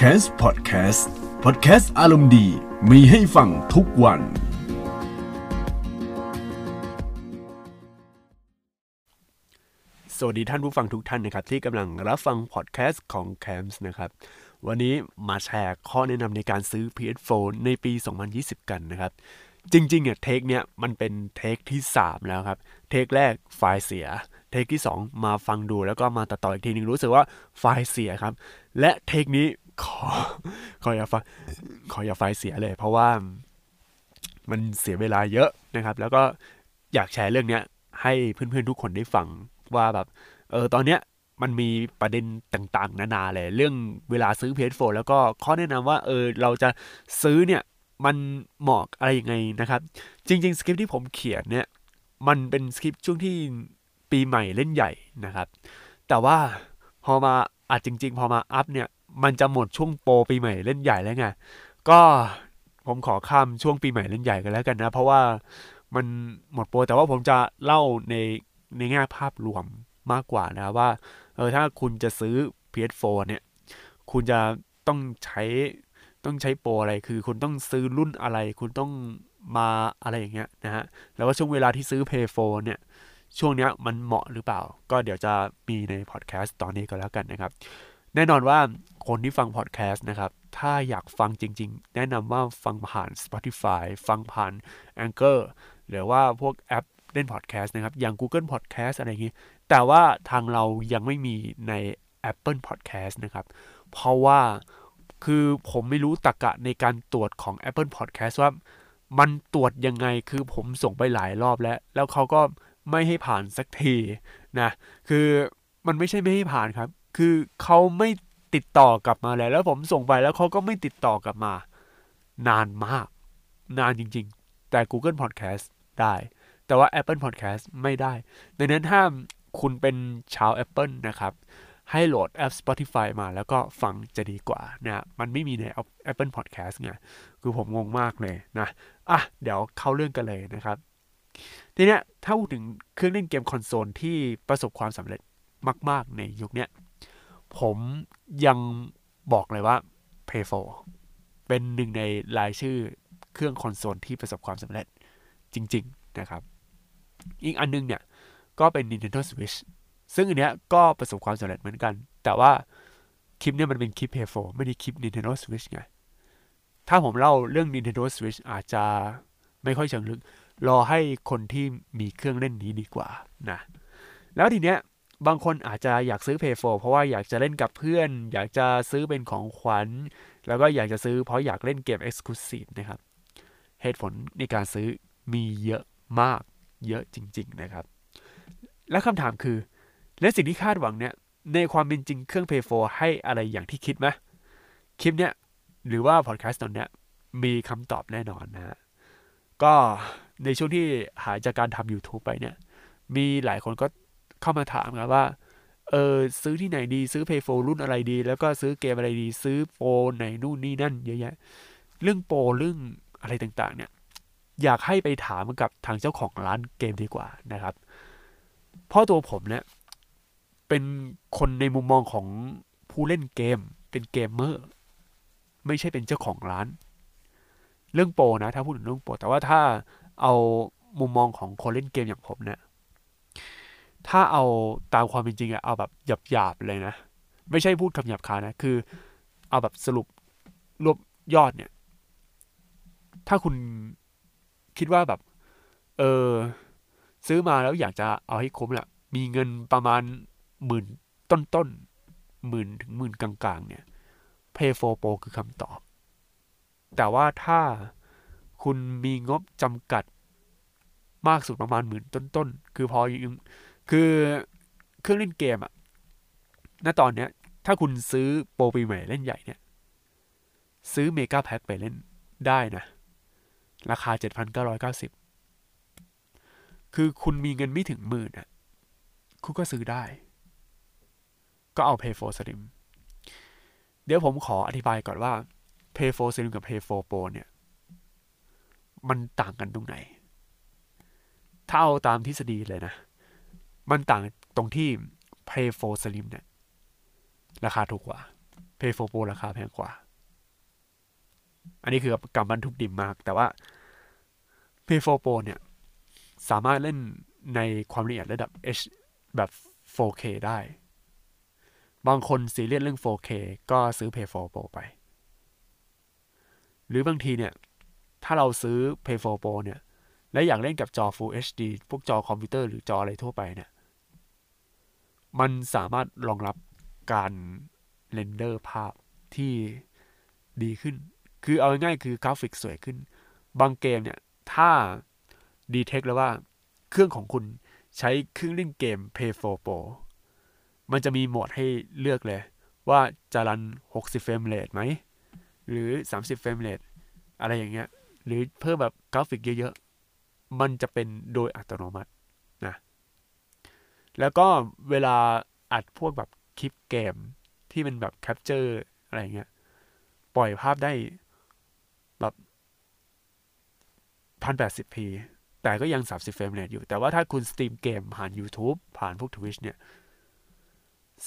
c a s Podcast Podcast อารมณ์ดีมีให้ฟังทุกวัน สวัสดีท่านผู้ฟังทุกท่านนะครับ ที่กำลังรับฟังพอดแคสต์ของ c a m s นะครับ วันนี้มาแชร์ข้อแนะนำในการซื้อ PS4 ในปี 2020 กันนะครับ จริงๆเนี่ยเทคเนี่ยมันเป็นเทคที่ 3 แล้วครับ เทคแรกไฟล์เสียเทคที่ 2 มาฟังดูแล้วก็มาตัดต่ออีกทีหนึงรู้สึกว่าไฟล์เสียครับ และเทคนี้ ขอ ขออย่าไฟขออย่าไฟเสียเลย เพราะว่ามันเสียเวลาเยอะนะครับ แล้วก็อยากแชร์เรื่องเนี้ย ให้เพื่อนๆทุกคนได้ฟังว่าแบบ เออตอนเนี้ยมันมีประเด็นต่างๆ นานาเลย เรื่องเวลาซื้อ PS4 แล้วก็ข้อแนะนำว่าเออเราจะซื้อเนี่ย มันเหมาะอะไรยังไงนะครับ จริง ๆ สคริปที่ผมเขียนเนี่ย มันเป็นสคริปช่วงที่ปีใหม่เล่นใหญ่นะครับ แต่ว่าพอมาอัดจริง ๆ พอมาอัพเนี่ย มันจะหมดช่วงโปรปีใหม่เล่นใหญ่แล้วไงก็ผมขอข้ามช่วงปีใหม่เล่นใหญ่กันแล้วกันนะ เพราะว่ามันหมดโปรแต่ว่าผมจะเล่าในในแง่ภาพรวมมากกว่านะว่าเออถ้าคุณจะซื้อ PS4 เนี่ย คุณจะต้องใช้ต้องใช้โปรอะไรคือ คุณต้องซื้อรุ่นอะไร คุณต้องมาอะไรอย่างเงี้ยนะฮะแล้วก็ช่วงเวลาที่ซื้อ PS4 เนี่ย ช่วงเนี้ยมันเหมาะหรือเปล่า ก็เดี๋ยวจะมีในพอดแคสต์ตอนนี้ก็แล้วกันนะครับ แน่นอนว่าคนที่ฟังพอดแคสต์นะครับ ถ้าอยากฟังจริง ๆ แนะนำว่าฟังผ่าน Spotify ฟังผ่าน Anchor หรือว่าพวกแอปเล่นพอดแคสต์นะครับ อย่าง Google Podcast อะไรอย่างงี้ แต่ว่าทางเรายังไม่มีใน Apple Podcast นะครับ เพราะว่าคือผมไม่รู้ตรกะในการตรวจของ Apple Podcast ว่ามันตรวจยังไงคือผมส่งไปหลายรอบแล้ว แล้วเขาก็ไม่ให้ผ่านสักทีนะ คือมันไม่ใช่ไม่ให้ผ่านครับ คือเขาไม่ติดต่อกลับมาแล้ว แล้วผมส่งไปแล้วเขาก็ไม่ติดต่อกลับมา นานมาก นานจริง ๆ แต่ Google Podcast ได้ แต่ว่า Apple Podcast ไม่ได้ดังนั้นถ้าคุณเป็นชาว Apple นะครับ ให้โหลดแอป Spotify มาแล้วก็ฟังจะดีกว่านะมันไม่มีใน Apple Podcast ไงคือผมงงมากเลยนะอะเดี๋ยวเข้าเรื่องกันเลยนะครับทีเนี้ยถ้าพูดถึงเครื่องเล่นเกมคอนโซลที่ประสบความสำเร็จมาก ๆ ในยุคเนี้ย ผมยังบอกเลยว่า Play 4เป็นหนึ่งในรายชื่อเครื่องคอนโซลที่ประสบความสำเร็จจริง ๆ นะครับ อีกอันนึงเนี่ย ก็เป็น Nintendo Switch ซึ่งอันเนี้ยก็ประสบความสำเร็จเหมือนกัน แต่ว่าคลิปเนี้ยมันเป็นคลิป Play 4ไม่ได้คลิป Nintendo Switch ไง ถ้าผมเล่าเรื่อง Nintendo Switch อาจจะไม่ค่อยเชิงลึก รอให้คนที่มีเครื่องเล่นนี้ดีกว่านะ แล้วทีเนี้ย บางคนอาจจะอยากซื้อ Play 4 เพราะว่าอยากจะเล่นกับเพื่อน อยากจะซื้อเป็นของขวัญ แล้วก็อยากจะซื้อเพราะอยากเล่นเกม Exclusive นะครับ เหตุผลในการซื้อมีเยอะมาก เยอะจริง ๆ นะครับ และคำถามคือ และสิ่งที่คาดหวังเนี่ย ในความเป็นจริงเครื่อง Play 4 ให้อะไรอย่างที่คิดไหมคลิปเนี้ยหรือว่าพอดแคสต์ตอนเนี้ยมีคำตอบแน่นอนนะฮะ ก็ในช่วงที่หายจากการทำ YouTube ไปเนี่ย มีหลายคนก็ เข้ามาถามกันว่า เออซื้อที่ไหนดีซื้อ Play 4รุ่นอะไรดี แล้วก็ซื้อเกมอะไรดี ซื้อโปรไหนนู่นนี่นั่นเยอะแยะ เรื่องโปรเรื่องอะไรต่างๆ เนี่ย อยากให้ไปถามกับทางเจ้าของร้านเกมดีกว่านะครับ เพราะตัวผมเนี่ยเป็นคนในมุมมองของผู้เล่นเกม เป็นเกมเมอร์ ไม่ใช่เป็นเจ้าของร้าน เรื่องโปรนะ ถ้าพูดถึงเรื่องโปรแต่ว่าถ้าเอามุมมองของคนเล่นเกมอย่างผมเนี่ย ถ้าเอาตามความเป็นจริงอะเอาแบบหยาบๆเลยนะ ไม่ใช่พูดคำหยาบคายนะ คือ เอาแบบสรุปรวบยอดเนี่ย ถ้าคุณคิดว่าแบบ เออ ซื้อมาแล้วอยากจะเอาให้คุ้มแหละมีเงินประมาณหมื่นต้นๆหมื่นถึงหมื่นกลางๆ เนี่ย Play 4 Pro คือคำตอบ แต่ว่าถ้าคุณมีงบจำกัดมากสุดประมาณหมื่นต้นๆ คือพอยัง คือเครื่องเล่นเกมอะณตอนเนี้ย ถ้าคุณซื้อโปรปีใหม่เล่นใหญ่เนี่ย ซื้อเมกาแพ็คไปเล่นได้นะ ราคา 7,990 คือคุณมีเงินไม่ถึงหมื่นอะคุณก็ซื้อได้ ก็เอา Pay 4 Slim เดี๋ยวผมขออธิบายก่อนว่า Pay 4 Slim กับ Pay 4 Pro เนี่ย มันต่างกันตรงไหน ถ้าเอาตามทฤษฎีเลยนะ มันต่างตรงที่ Pay 4 Slim เนี่ย ราคาถูกกว่า Pay for Pro ราคาแพงกว่า อันนี้คือกำบันทุกดิมมาก แต่ว่า Pay for Pro เนี่ย สามารถเล่นในความละเอียดระดับ H แบบ 4K ได้ บางคนซีเรียสเรื่อง 4K ก็ซื้อ Pay for Pro ไป หรือบางทีเนี่ย ถ้าเราซื้อ Play 4 Pro เนี่ย และอยากเล่นกับจอ Full HD พวกจอคอมพิวเตอร์หรือจออะไรทั่วไปเนี่ย มันสามารถรองรับการ render ภาพที่ดีขึ้น คือเอาง่ายๆคือกราฟิกสวยขึ้น บางเกมเนี่ย ถ้า detect แล้วว่าเครื่องของคุณใช้เครื่องเล่นเกม Play 4 Pro มันจะมีโหมดให้เลือกเลย ว่าจะ run 60 frame rate ไหม หรือ 30 frame rate อะไรอย่างเงี้ย หรือเพิ่มแบบกราฟิกเยอะๆ มันจะเป็นโดยอัตโนมัติ แล้วก็เวลาอัดพวกแบบคลิปเกมที่มันแบบ capture อะไรเงี้ย ปล่อยภาพได้แบบ 1080p แต่ก็ยัง 30 frame rate อยู่ แต่ว่าถ้าคุณ stream เกมผ่าน YouTube ผ่านพวก Twitch เนี่ย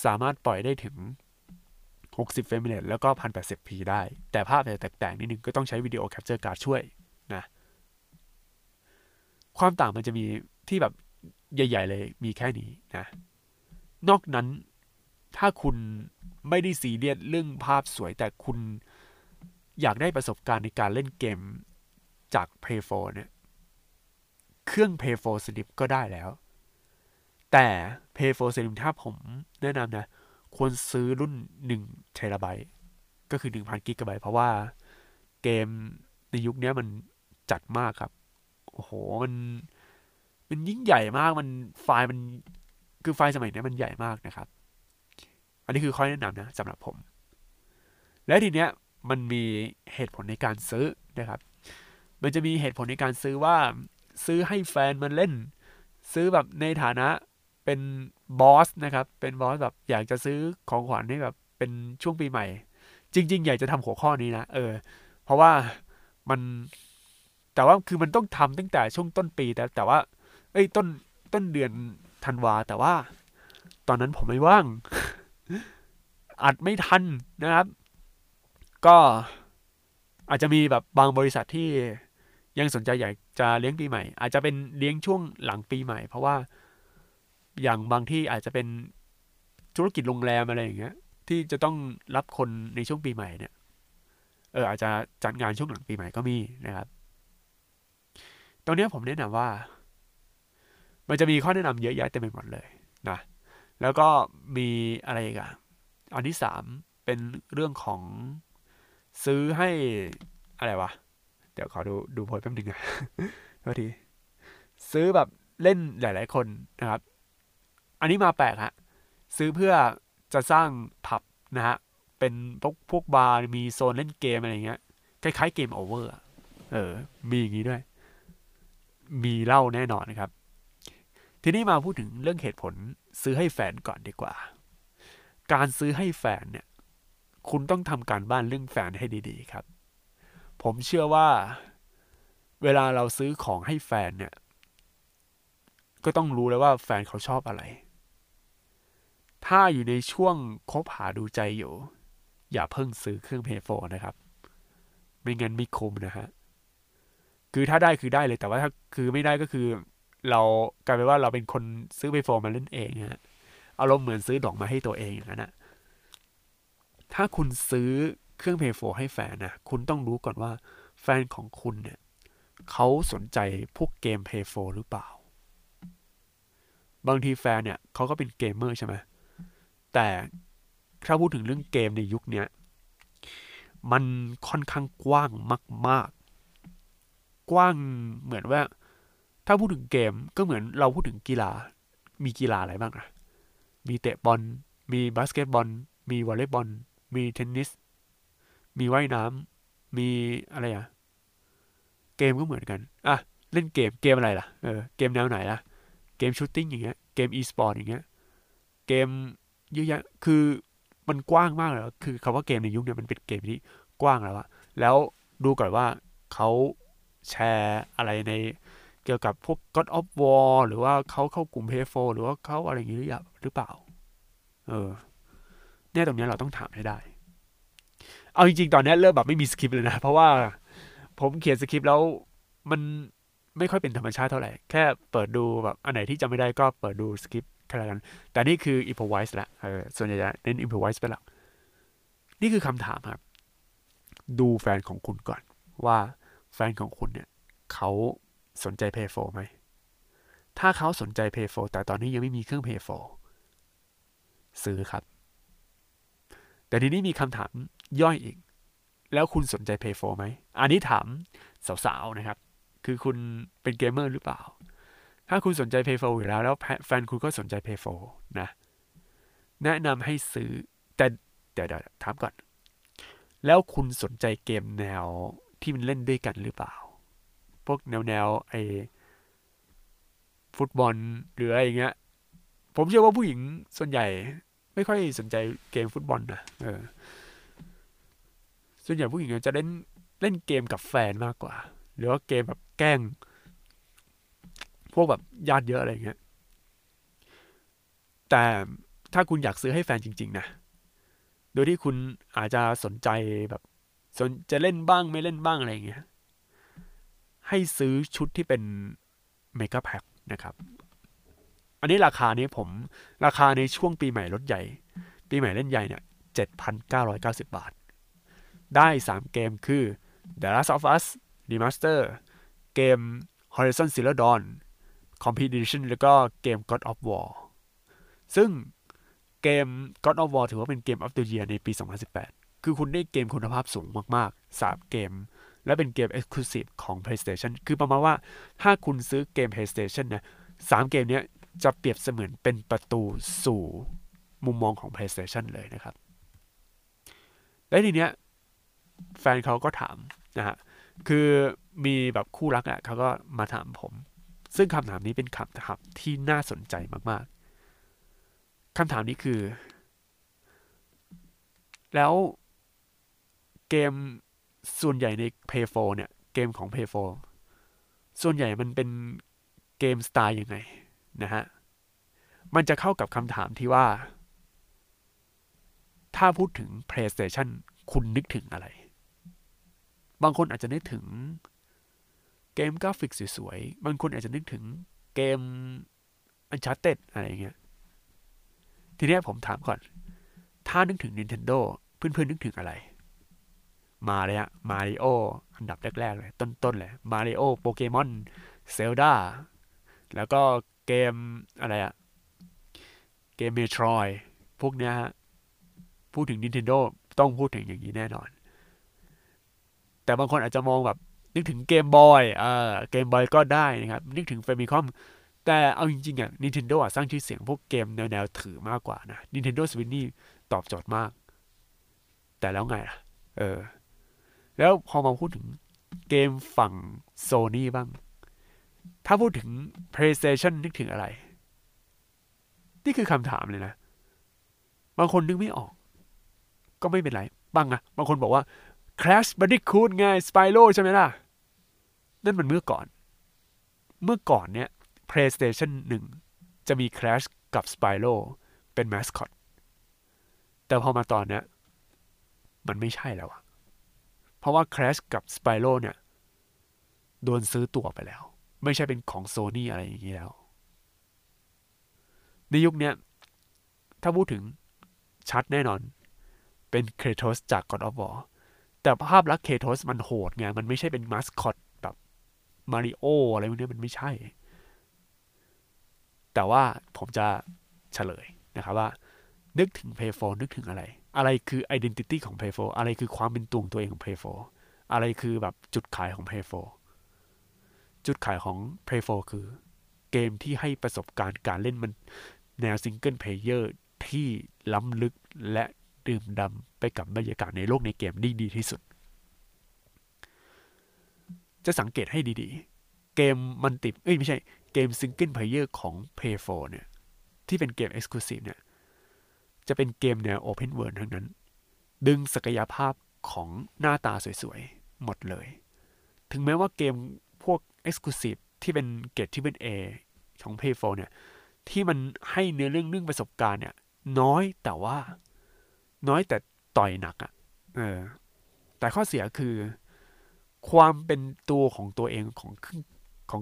สามารถปล่อยได้ถึง 60 frame rate แล้วก็ 1080p ได้ แต่ภาพจะแตกๆนิดนึง ก็ต้องใช้ video capture card ช่วยนะ ความต่างมันจะมีที่แบบ ใหญ่ ๆ เลยมีแค่นี้นะ นอกนั้นถ้าคุณไม่ได้ซีเรียสเรื่องภาพสวยแต่คุณอยากได้ประสบการณ์ในการเล่นเกมจาก Play 4เนี่ย เครื่อง Play 4 Slim ก็ได้แล้ว แต่ Play 4 Slim ถ้าผมแนะนำนะ ควรซื้อรุ่น1เทราไบต์ก็คือ 1,000กิกะไบต์เพราะว่าเกมในยุคนี้มันจัดมากครับ โอ้โห มัน มันยิ่งใหญ่มากมันไฟล์มันคือไฟล์สมัยนี้มันใหญ่มากนะครับ อันนี้คือข้อแนะนำนะสำหรับผม และทีเนี้ยมันมีเหตุผลในการซื้อนะครับ มันจะมีเหตุผลในการซื้อว่าซื้อให้แฟนมันเล่น ซื้อแบบในฐานะเป็นบอสนะครับ เป็นบอสแบบอยากจะซื้อของขวัญให้แบบเป็นช่วงปีใหม่ จริง ๆ อยากจะทำหัวข้อนี้นะเออ เพราะว่ามันแต่ว่าคือมันต้องทำตั้งแต่ช่วงต้นปีแต่แต่ว่า อ้ยต้นต้นเดือนธันวา แต่ว่า ตอนนั้นผมไม่ว่าง อัดไม่ทันนะครับ ก็อาจจะมีแบบบางบริษัทที่ยังสนใจอยากจะเลี้ยงปีใหม่ อาจจะเป็นเลี้ยงช่วงหลังปีใหม่ เพราะว่าอย่างบางที่อาจจะเป็นธุรกิจโรงแรมอะไรอย่างเงี้ย ที่จะต้องรับคนในช่วงปีใหม่เนี่ย เอออาจจะจัดงานช่วงหลังปีใหม่ก็มีนะครับ ตรงนี้ผมแนะนำว่า มันจะมีข้อแนะนำเยอะแยะเต็มไปหมดเลยนะ แล้วก็มีอะไรอีกอะอันที่สามเป็นเรื่องของซื้อให้อะไรวะ เดี๋ยวขอดูดูโพยแป๊บนึงนะโทษที ซื้อแบบเล่นหลาย ๆ คนนะครับ อันนี้มาแปลกฮะ ซื้อเพื่อจะสร้างผับนะฮะ เป็นพวกพวกบาร์มีโซนเล่นเกมอะไรเงี้ย คล้าย ๆ เกมโอเวอร์ เออ มีอย่างนี้ด้วย มีเล่าแน่นอนนะครับ ทีนี้มาพูดถึงเรื่องเหตุผลซื้อให้แฟนก่อนดีกว่า การซื้อให้แฟนเนี่ย คุณต้องทำการบ้านเรื่องแฟนให้ดี ๆ ครับ ผมเชื่อว่า เวลาเราซื้อของให้แฟนเนี่ย ก็ต้องรู้แล้วว่าแฟนเขาชอบอะไร ถ้าอยู่ในช่วงคบหาดูใจอยู่ อย่าเพิ่งซื้อเครื่องเพย์โฟนะครับ ไม่งั้นไม่คุ้มนะฮะ คือถ้าได้คือได้เลยแต่ว่าถ้าคือไม่ได้ก็คือ เรากลายเป็นว่าเราเป็นคนซื้อเพย์โฟมาเล่นเองฮะอารมณ์เหมือนซื้อดอกมาให้ตัวเองอย่างนั้นนะถ้าคุณซื้อเครื่องเพย์โฟให้แฟนนะคุณต้องรู้ก่อนว่าแฟนของคุณเนี่ยเขาสนใจพวกเกมเพย์โฟหรือเปล่า บางทีแฟนเนี่ยเขาก็เป็นเกมเมอร์ใช่ไหมแต่ถ้าพูดถึงเรื่องเกมในยุคนี้มันค่อนข้างกว้างมาก ๆ กว้างเหมือนว่า ถ้าพูดถึงเกมก็เหมือนเราพูดถึงกีฬา มีกีฬาอะไรบ้างอะมีเตะบอล มีบาสเกตบอล มีวอลเลย์บอล มีเทนนิส มีว่ายน้ำมีอะไรอะเกมก็เหมือนกัน อะ เล่นเกม เกมอะไรล่ะ เออ เกมแนวไหนล่ะ เกม shooting อย่างเงี้ย เกมอีสปอร์ตอย่างเงี้ย เกมเยอะแยะ คือมันกว้างมากเลยคือคาว่าเกมในยุคนี้มันเป็นเกมที่กว้างแล้วอะแล้วดูก่อนว่าเขาแชร์อะไรใน กี่ยวกับพวก God of War หรือว่าเขาเข้ากลุ่ม p โฟหรือว่าเขาอะไรอย่างนี้หรือเปล่า เออเนี่ยตรงนี้เราต้องถามให้ได้ เอาจริงๆ ตอนนี้เริ่มแบบไม่มีสคริปต์เลยนะ เพราะว่าผมเขียนสคริปต์แล้วมันไม่ค่อยเป็นธรรมชาติเท่าไหร่ แค่เปิดดูแบบอันไหนที่จำไม่ได้ก็เปิดดูสคริปต์แค่นั้น แต่นี่คือ improvise ละเออส่วนใหญ่จะเน้น improvise ไปละนี่คือคำถามครับ ดูแฟนของคุณก่อนว่าแฟนของคุณเนี่ยเขา สนใจ Pay 4ไหม ถ้าเขาสนใจ Pay 4แต่ตอนนี้ยังไม่มีเครื่อง Pay 4ซื้อครับ แต่ทีนี้มีคำถามย่อยอีก แล้วคุณสนใจ Pay 4ไหม อันนี้ถามสาวๆนะครับ คือคุณเป็นเกมเมอร์หรือเปล่า ถ้าคุณสนใจ Pay 4อยู่แล้ว แล้วแฟนคุณก็สนใจ Pay 4นะ แนะนำให้ซื้อ แต่เดี๋ยวถามก่อน แล้วคุณสนใจเกมแนวที่มันเล่นด้วยกันหรือเปล่า วกแนวแนวไอฟุตบอลหรืออะไรอย่างเงี้ย ผมเชื่อว่าผู้หญิงส่วนใหญ่ ไม่ค่อยสนใจเกมฟุตบอลนะเออ ส่วนใหญ่ผู้หญิงจะเล่นเล่นเกมกับแฟนมากกว่า หรือว่าเกมแบบแกล้ง พวกแบบญาติเยอะอะไรเงี้ย แต่ถ้าคุณอยากซื้อให้แฟนจริง ๆ นะ โดยที่คุณอาจจะสนใจแบบสนจะเล่นบ้างไม่เล่นบ้างอะไรเงี้ย ให้ซื้อชุดที่เป็นเมกะแพ็คนะครับ อันนี้ราคานี้ผมราคาในช่วงปีใหม่ลดใหญ่ ปีใหม่เล่นใหญ่เนี่ย7,990 บาท ได้ 3 เกมคือ The Last of Us Remaster เกม Horizon Zero Dawn Complete Edition แล้วก็เกม God of War ซึ่งเกม God of War ถือว่าเป็นเกม of the Year ในปี 2018 คือคุณได้เกมคุณภาพสูงมากๆ 3 เกม และเป็นเกม Exclusive ของ PlayStation คือประมาณว่าถ้าคุณซื้อเกม PlayStation นี่ยสามเกมนี้จะเปรียบเสมือนเป็นประตูสู่มุมมองของ PlayStation เลยนะครับ และทีเนี้ยแฟนเขาก็ถามนะฮะ คือมีแบบคู่รักอะเขาก็มาถามผม ซึ่งคำถามนี้เป็นคำถามที่น่าสนใจมากๆคำถามนี้คือ แล้วเกม ส่วนใหญ่ใน Play 4เนี่ย เกมของ Play 4ส่วนใหญ่มันเป็นเกมสไตล์ยังไงนะฮะ มันจะเข้ากับคำถามที่ว่า ถ้าพูดถึง PlayStation คุณนึกถึงอะไร บางคนอาจจะนึกถึงเกมกราฟิกสวยๆ บางคนอาจจะนึกถึงเกม Uncharted อะไรอย่างเงี้ย ทีนี้ผมถามก่อน ถ้านึกถึง Nintendo เพื่อนๆนึกถึงอะไร มาเลยฮะมาริโออันดับแรกๆเลยต้นๆเลยมาริโอโปเกมอนเซลดาแล้วก็เกมอะไรอะเกมเมโทรยพวกเนี้ยฮะพูดถึง Nintendo ต้องพูดถึงอย่างนี้แน่นอน แต่บางคนอาจจะมองแบบ นึกถึงเกมบอยเออเกมบอยก็ได้นะครับ นึกถึง f a m i c o m แต่เอาจริงๆอะ Nintendo อะสร้างชื่อเสียงพวกเกมแนวๆถือมากกว่านะ Nintendo Switch นี่ตอบโจทย์มาก แต่แล้วไงล่ะ เออ แล้วพอมาพูดถึงเกมฝั่ง Sony บ้าง ถ้าพูดถึง PlayStation นึกถึงอะไร นี่คือคำถามเลยนะ บางคนนึกไม่ออก ก็ไม่เป็นไรบางอะบางคนบอกว่า Crash Bandicoot ไง Spyro ใช่ไหมล่ะ นั่นมันเมื่อก่อน เมื่อก่อนเนี่ย PlayStation 1 จะมี Crash กับ Spyro เป็นมาสคอตแต่พอมาตอนเนี้ยมันไม่ใช่แล้วอะ เพราะว่า Crash กับ Spyro เนี่ย โดนซื้อตั๋วไปแล้ว ไม่ใช่เป็นของ Sony อะไรอย่างนี้แล้ว ในยุคนี้ถ้าพูดถึงชัดแน่นอน เป็นเคโทสจาก God of War แต่ภาพลักษณ์ Kratos มันโหดไง มันไม่ใช่เป็นมาสคอตแบบมาริโออะไรพวกนี้มันไม่ใช่ แต่ว่าผมจะเฉลยนะครับว่า นึกถึง p a y 4นึกถึงอะไร อะไรคือ identity ของ p a y 4อะไรคือความเป็นตัวตัวเองของ p a y 4อะไรคือแบบจุดขายของ p a y 4จุดขายของ p a y 4คือเกมที่ให้ประสบการณ์การเล่นมันแนว single playerที่ล้ำลึกและดื่มด่ำไปกับบรรยากาศในโลกในเกมได้ดีที่สุด จะสังเกตให้ดีๆ เกม multi เอ้ยไม่ใช่ เกม single player ของ Play 4เนี่ย ที่เป็นเกม Exclusive เนี่ย จะเป็นเกมแนว Open World ทั้งนั้น ดึงศักยภาพของหน้าตาสวยๆ หมดเลย ถึงแม้ว่าเกมพวก Exclusive ที่เป็นเกรดที่เป็น A ของ p a y 4เนี่ย ที่มันให้เนื้อเรื่องเรื่องประสบการณ์เนี่ย น้อยแต่ว่า น้อยแต่ต่อยหนักอะเออแต่ข้อเสียคือความเป็นตัวของตัวเองของของ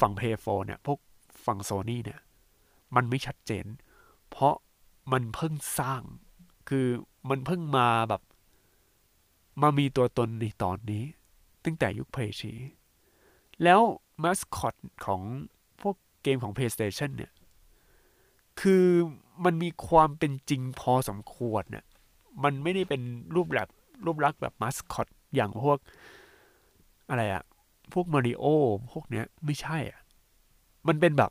ฝั่งเพย์โฟเนี่ย พวกฝั่งโซนี่เนี่ย มันไม่ชัดเจน เพราะ มันเพิ่งสร้าง คือมันเพิ่งมาแบบ มามีตัวตนในตอนนี้ ตั้งแต่ยุคเพย์ชีแล้วมาสคอตของพวกเกมของ PlayStation เนี่ย คือมันมีความเป็นจริงพอสมควรเนี่ยมันไม่ได้เป็นรูปแบบรูปลักษณ์แบบมาสคอตอย่างพวก อะไรอะพวกมาริโอพวกเนี้ย ไม่ใช่อะมันเป็นแบบ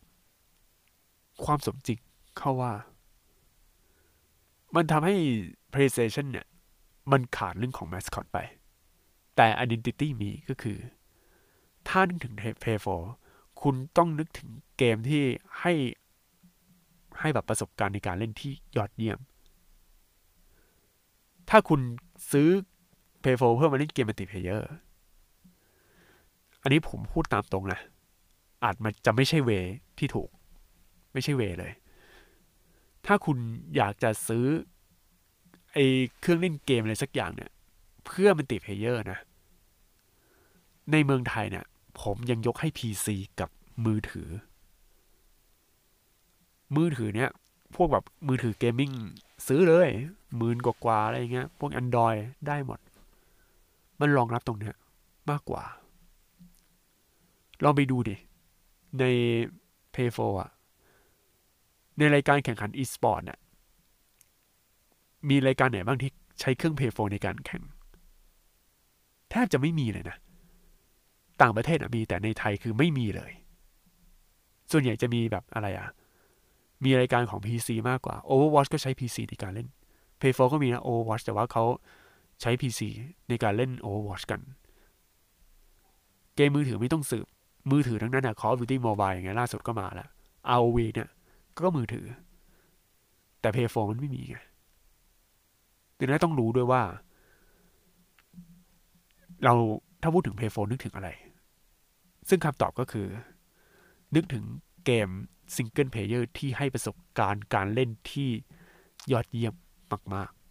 ความสมจริงเข้าว่า มันทำให้ PlayStation เนี่ย มันขาดเรื่องของมาสคอตไป แต่ Identity มีก็คือ ถ้านึกถึง Play 4คุณต้องนึกถึงเกมที่ให้ให้แบบประสบการณ์ในการเล่นที่ยอดเยี่ยม ถ้าคุณซื้อ Play 4เพื่อมาเล่นเกม multiplayer อันนี้ผมพูดตามตรงนะ อาจมันจะไม่ใช่เวที่ถูก ไม่ใช่เวทีเลย ถ้าคุณอยากจะซื้อไอเครื่องเล่นเกมอะไรสักอย่างเนี่ย เพื่อ multiplayer นะ ในเมืองไทยเนี่ย ผมยังยกให้ PC กับมือถือ มือถือเนี้ยพวกแบบมือถือ gaming ซื้อเลยหมื่นกว่าๆอะไรเงี้ย พวก Android ได้หมด มันรองรับตรงเนี้ยมากกว่า ลองไปดูดิ ใน p a y 4อะ ในรายการแข่งขัน e-sport เนี่ยมีรายการไหนบ้างที่ใช้เครื่อง p a y 4ในการแข่ง แทบจะไม่มีเลยนะ ต่างประเทศมีแต่ในไทยคือไม่มีเลย ส่วนใหญ่จะมีแบบอะไรอะมีรายการของ PC มากกว่า Overwatch ก็ใช้ PC ในการเล่น p a y 4ก็มีนะ Overwatch แต่ว่าเขาใช้ PC ในการเล่น Overwatch กัน เกมมือถือไม่ต้องสืบ มือถือทั้งนั้นอะ Call of Duty Mobile อย่างเงี้ยล่าสุดก็มาแล้ว ROV เนี่ย ก็มือถือ แต่ p a y 4มันไม่มีไงดังนั้นต้องรู้ด้วยว่า เราถ้าพูดถึง p a y 4นึกถึงอะไร ซึ่งคำตอบก็คือ นึกถึงเกม single player ที่ให้ประสบการณ์การเล่นที่ยอดเยี่ยมมาก ๆ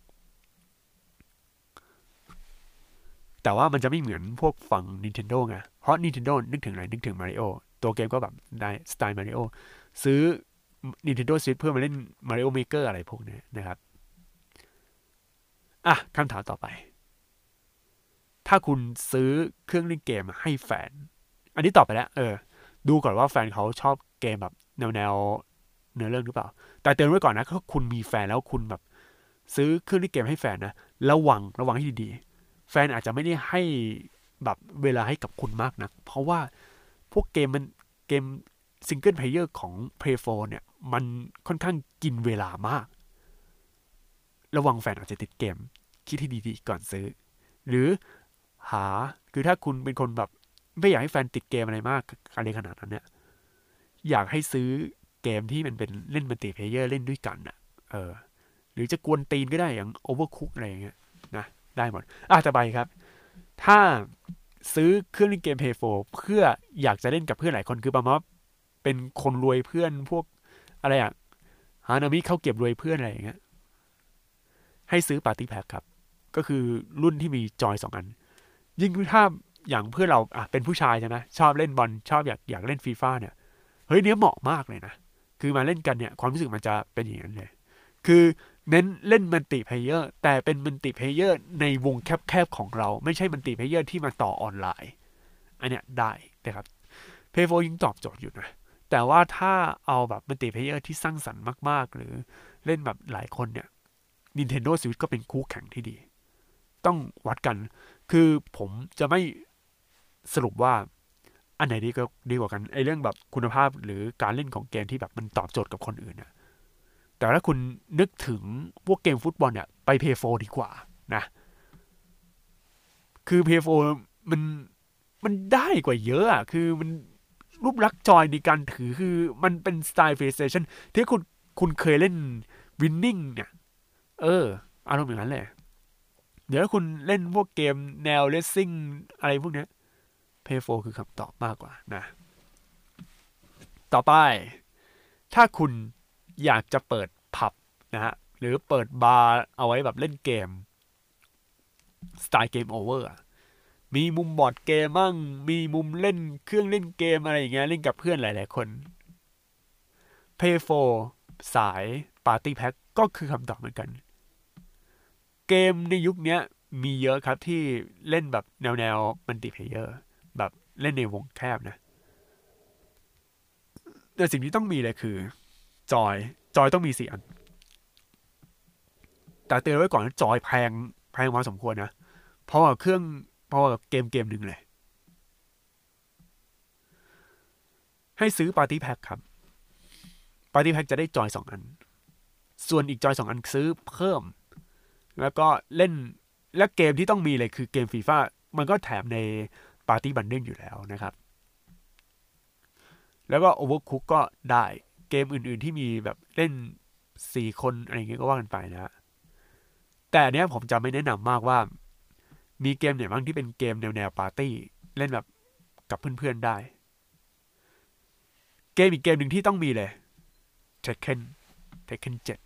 แต่ว่ามันจะไม่เหมือนพวกฝั่ง Nintendo ไง เพราะ Nintendo นึกถึงอะไร นึกถึง Mario ตัวเกมก็แบบได้สไตล์ Mario ซื้อ Nintendo Switch เพื่อมาเล่น Mario Maker อะไรพวกนี้นะครับ อะคำถามต่อไป ถ้าคุณซื้อเครื่องเล่นเกมให้แฟน อันนี้ตอบไปแล้ว เออ ดูก่อนว่าแฟนเขาชอบเกมแบบแนวแนวเนื้อเรื่องหรือเปล่า แต่เตือนไว้ก่อนนะถ้าคุณมีแฟนแล้วคุณแบบ ซื้อเครื่องเล่นเกมให้แฟนนะระวังระวังให้ดีๆ แฟนอาจจะไม่ได้ให้แบบเวลาให้กับคุณมากนะเพราะว่าพวกเกมมันเกม single player ของ Play 4เนี่ย มันค่อนข้างกินเวลามาก ระวังแฟนอาจจะติดเกม คิดให้ดีๆก่อนซื้อ หรือหาคือถ้าคุณเป็นคนแบบไม่อยากให้แฟนติดเกมอะไรมากอะไรขนาดนั้นเนี่ย อยากให้ซื้อเกมที่มันเป็นเล่น multiplayer เล่นด้วยกันอะเออ หรือจะกวนตีนก็ได้อย่าง Overcook อะไรอย่างเงี้ยนะได้หมดอะต่อไปครับ ถ้าซื้อเครื่องเล่นเกม Play 4เพื่ออยากจะเล่นกับเพื่อนหลายคนคือประมาณเป็นคนรวยเพื่อนพวก อะไรอะฮานามิข้าวเกรียบรวยเพื่อนอะไรอย่างเงี้ยให้ซื้อ party pack ครับ ก็คือรุ่นที่มีจอยสองอัน ยิ่งถ้าอย่างเพื่อนเราอะเป็นผู้ชายใช่ไหมชอบเล่นบอลชอบอยากอยากเล่นฟีฟ่าเนี่ยเฮ้ยเนี้ยเหมาะมากเลยนะ คือมาเล่นกันเนี่ยความรู้สึกมันจะเป็นอย่างนั้นเลยคือเน้นเล่น multiplayer แต่เป็น multiplayer ในวงแคบๆของเรา ไม่ใช่ multiplayer ที่มาต่อออนไลน์ อันเนี้ยได้นะครับ Play 4 ยังตอบโจทย์อยู่นะ แต่ว่าถ้าเอาแบบ multiplayer ที่สร้างสรรค์มาก ๆ หรือเล่นแบบหลายคนเนี่ย Nintendo Switch ก็เป็นคู่แข่งที่ดี ต้องวัดกัน คือผมจะไม่สรุปว่าอันไหนดีก็ดีกว่ากันไอเรื่องแบบคุณภาพหรือการเล่นของเกมที่แบบมันตอบโจทย์กับคนอื่นเนี่ยแต่ถ้าคุณนึกถึงพวกเกมฟุตบอลเนี่ยไปเพย์โฟดีกว่านะ คือเพย์โฟมันมันได้กว่าเยอะอะ คือมัน รูปลักษณ์จอยในการถือคือมันเป็นสไตล์ PlayStation ที่คุณคุณเคยเล่น Winning เนี่ย เออ อารมณ์อย่างนั้นเลยเดี๋ยวคุณเล่นพวกเกมแนว racing อะไรพวกเนี้ย Pay 4คือคำตอบมากกว่านะ ต่อไป ถ้าคุณอยากจะเปิดผับนะฮะ หรือเปิดบาร์เอาไว้แบบเล่นเกม สไตล์ game over มีมุมบอร์ดเกมมั่ง มีมุมเล่นเครื่องเล่นเกมอะไรอย่างเงี้ยเล่นกับเพื่อนหลาย ๆ คน Play 4 สาย party pack ก็คือคำตอบเหมือนกัน เกมในยุคนี้มีเยอะครับที่เล่นแบบแนวแนว multiplayer แบบเล่นในวงแคบนะ แต่สิ่งที่ต้องมีเลยคือ จอย จอยต้องมีสี่อัน แต่เตือนไว้ก่อนจอยแพงแพงพอสมควรนะ เพราะว่าเครื่อง เพราะว่าเกมเกมหนึ่งเลย ให้ซื้อ party pack ครับ party pack จะได้จอยสองอัน ส่วนอีกจอยสองอันซื้อเพิ่ม แล้วก็เล่นและเกมที่ต้องมีเลยคือเกมฟีฟ่ามันก็แถมใน party bundle อยู่แล้วนะครับ แล้วก็ Overcook ก็ได้เกมอื่นๆที่มีแบบเล่นสี่คนอะไรเงี้ยก็ว่ากันไปนะ แต่เนี้ยผมจะไม่แนะนำมากว่า มีเกมไหนบ้างที่เป็นเกมแนวแนวปาร์ตี้ เล่นแบบกับเพื่อนๆได้ เกมอีกเกมหนึ่งที่ต้องมีเลย Tekken Tekken 7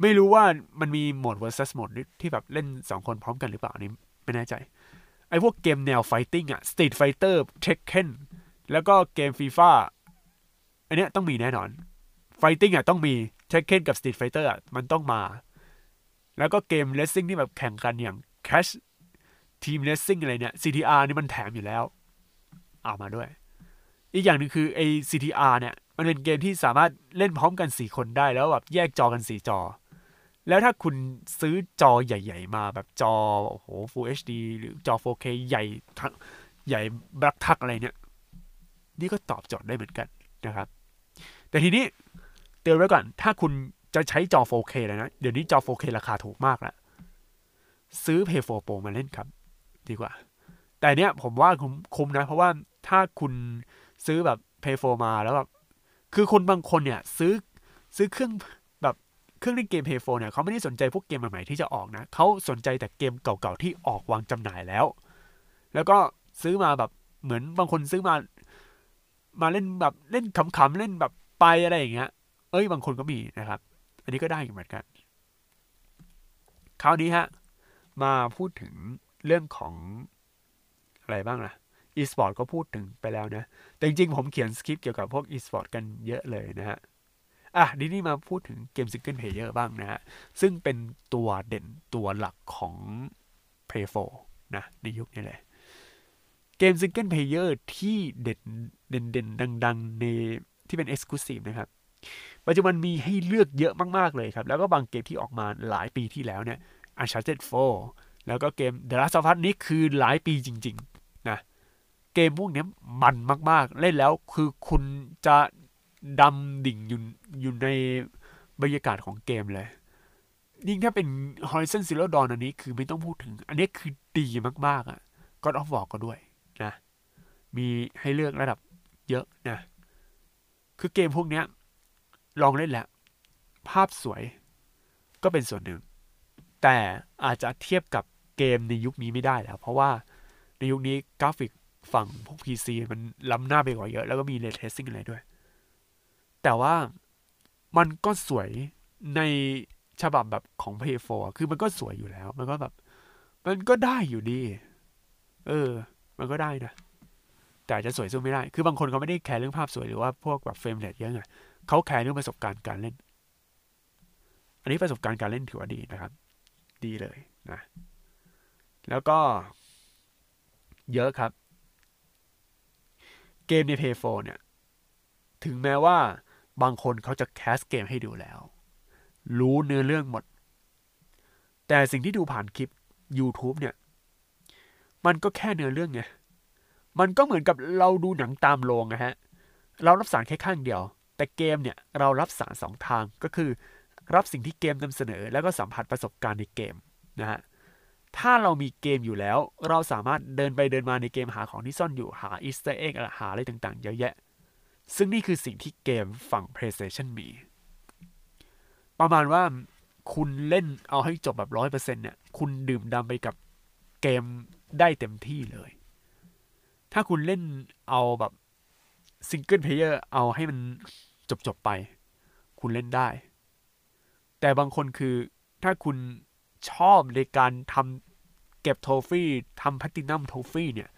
ไม่รู้ว่ามันมีโหมด versus โหมดที่แบบเล่นสองคนพร้อมกันหรือเปล่านี่ไม่แน่ใจ ไอ้พวกเกมแนว fighting อะ Street Fighter Tekken แล้วก็เกม FIFA อันเนี้ยต้องมีแน่นอน Fighting อะต้องมี Tekken กับ Street Fighter อะมันต้องมา แล้วก็เกม Racing ที่แบบแข่งกันอย่าง Crash Team Racing อะไรเนี่ย CTR นี่มันแถมอยู่แล้ว เอามาด้วย อีกอย่างหนึ่งคือไอ้ CTR เนี่ย มันเป็นเกมที่สามารถเล่นพร้อมกัน 4 คนได้แล้วแบบแยกจอกัน4จอ แล้วถ้าคุณซื้อจอใหญ่ ๆ มาแบบจอ โอ้โห Full HD หรือจอ 4K ใหญ่ทักใหญ่บักทักอะไรเนี่ย นี่ก็ตอบโจทย์ได้เหมือนกันนะครับ แต่ทีนี้เตือนไว้ก่อน ถ้าคุณ จะใช้จอ 4K แล้วนะ เดี๋ยวนี้จอ 4K ราคาถูกมากแล้วซื้อ Play 4 Pro มาเล่นครับ ดีกว่า แต่เนี้ยผมว่าคุ้มคุ้มนะ เพราะว่าถ้าคุณซื้อแบบ Play 4มาแล้วแบบคือคนบางคนเนี่ย ซื้อซื้อเครื่องแบบเครื่องเล่นเกม Play 4เนี่ยเขาไม่ได้สนใจพวกเกมใหม่ๆที่จะออกนะเขาสนใจแต่เกมเก่าๆที่ออกวางจำหน่ายแล้ว แล้วก็ซื้อมาแบบเหมือนบางคนซื้อมา มาเล่นแบบเล่นขำๆเล่นแบบไปอะไรอย่างเงี้ย เอ้ยบางคนก็มีนะครับ อันนี้ก็ได้เหมือนกัน คราวนี้ฮะ มาพูดถึงเรื่องของอะไรบ้างล่ะ e-sport ก็พูดถึงไปแล้วนะ แต่จริงๆ ผมเขียนสคริปต์เกี่ยวกับพวก e-sport กันเยอะเลยนะฮะ อะนี่นี่มาพูดถึงเกม single player บ้างนะฮะ ซึ่งเป็นตัวเด่นตัวหลักของ Play 4นะ ในยุคนี้แหละเกม single player ที่เด่นเด่นเด่นดัง ๆ ในที่เป็น Exclusive นะครับ ปัจจุบันมีให้เลือกเยอะมาก ๆ เลยครับ แล้วก็บางเกมที่ออกมาหลายปีที่แล้วเนี่ย Uncharted 4 แล้วก็เกม The Last of Us นี่คือหลายปีจริง ๆ นะ เกมพวกนี้มันมาก ๆ เล่นแล้วคือคุณจะดำดิ่งอยู่อยู่ในบรรยากาศของเกมเลย ยิ่งถ้าเป็น Horizon Zero Dawn อันนี้คือไม่ต้องพูดถึง อันนี้คือดีมาก ๆอะ God of War ก็ด้วยนะ มีให้เลือกระดับเยอะนะ คือเกมพวกเนี้ย ลองเล่นแหล้วภาพสวยก็เป็นส่วนหนึ่ง แต่อาจจะเทียบกับเกมในยุคนี้ไม่ได้แล้ว เพราะว่าในยุคนี้กราฟิกฝั่งพวก PC มันล้ำหน้าไปกว่าเยอะ แล้วก็มี ray tracing อะไรด้วย แต่ว่ามันก็สวยในฉบับแบบของ Play 4คือมันก็สวยอยู่แล้ว มันก็แบบ มันก็ได้อยู่ดี เออ มันก็ได้นะ แต่จะสวยสู้ไม่ได้ คือบางคนเขาไม่ได้แคร์เรื่องภาพสวยหรือว่าพวกแบบ frame rate เยอะไง เขาแคร์เรื่องประสบการณ์การเล่น อันนี้ประสบการณ์การเล่นถือว่าดีนะครับ ดีเลยนะ แล้วก็เยอะครับ เกมใน Play 4เนี่ย ถึงแม้ว่าบางคนเขาจะแคสเกมให้ดูแล้ว รู้เนื้อเรื่องหมด แต่สิ่งที่ดูผ่านคลิป YouTube เนี่ย มันก็แค่เนื้อเรื่องไง มันก็เหมือนกับเราดูหนังตามโรงนะฮะ เรารับสารแค่ข้างเดียว แต่เกมเนี่ยเรารับสารสองทางก็คือ รับสิ่งที่เกมนำเสนอ แล้วก็สัมผัสประสบการณ์ในเกมนะฮะถ้าเรามีเกมอยู่แล้ว เราสามารถเดินไปเดินมาในเกมหาของที่ซ่อนอยู่หา Easter egg หาอะไรต่างๆ เยอะแยะ ซึ่งนี่คือสิ่งที่เกมฝั่ง PlayStation มี ประมาณว่าคุณเล่นเอาให้จบแบบร้อยเปอร์เซ็นเนี่ย คุณดื่มด่ำไปกับเกมได้เต็มที่เลย ถ้าคุณเล่นเอาแบบ single player เอาให้มัน จบๆไป คุณเล่นได้ แต่บางคนคือถ้าคุณชอบในการทำเก็บ trophy ทำ platinum trophy เนี่ย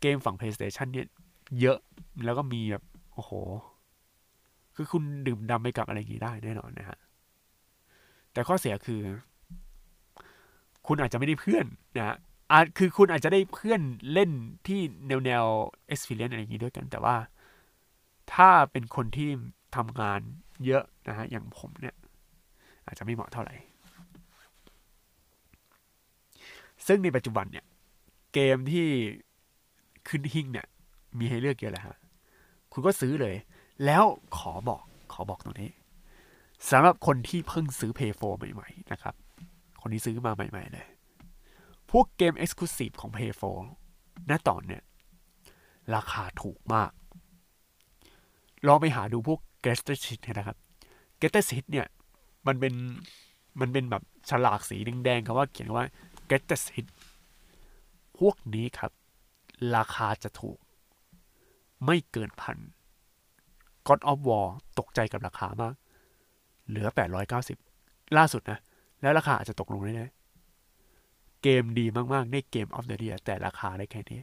เกมฝั่ง PlayStation เนี่ย เยอะแล้วก็มีแบบ โอ้โห คือคุณดื่มด่ำไปกับอะไรอย่างนี้ได้แน่นอนนะฮะ แต่ข้อเสียคือ คุณอาจจะไม่ได้เพื่อนนะฮะอาจคือคุณอาจจะได้เพื่อนเล่นที่แนวแนว experience อะไรอย่างนี้ด้วยกัน แต่ว่า ถ้าเป็นคนที่ทำงานเยอะนะฮะอย่างผมเนี่ย อาจจะไม่เหมาะเท่าไหร่ ซึ่งในปัจจุบันเนี่ย เกมที่ขึ้นหิ่งเนี่ย มีให้เลือกเยอะแล้วฮะคุณก็ซื้อเลย แล้วขอบอกขอบอกตรงนี้สำหรับคนที่เพิ่งซื้อ Play 4ใหม่ ๆ นะครับ คนที่ซื้อมาใหม่ ๆ เลย พวกเกม Exclusive ของ p a y 4ณตอนเนี่ย ราคาถูกมาก ลองไปหาดูพวก g e t t e r Sheet นะครับ g e t t e r Sheet เนี่ย มันเป็นมันเป็นแบบฉลากสีแดงๆคำว่าเขียนว่า g e t t e r Sheet พวกนี้ครับ ราคาจะถูก ไม่เกินพัน God of War ตกใจกับราคามาก เหลือ 890 ล่าสุดนะ แล้วราคาอาจจะตกลงได้เลยเกมดีมากๆ ในเกม of the year แต่ราคาได้แค่นี้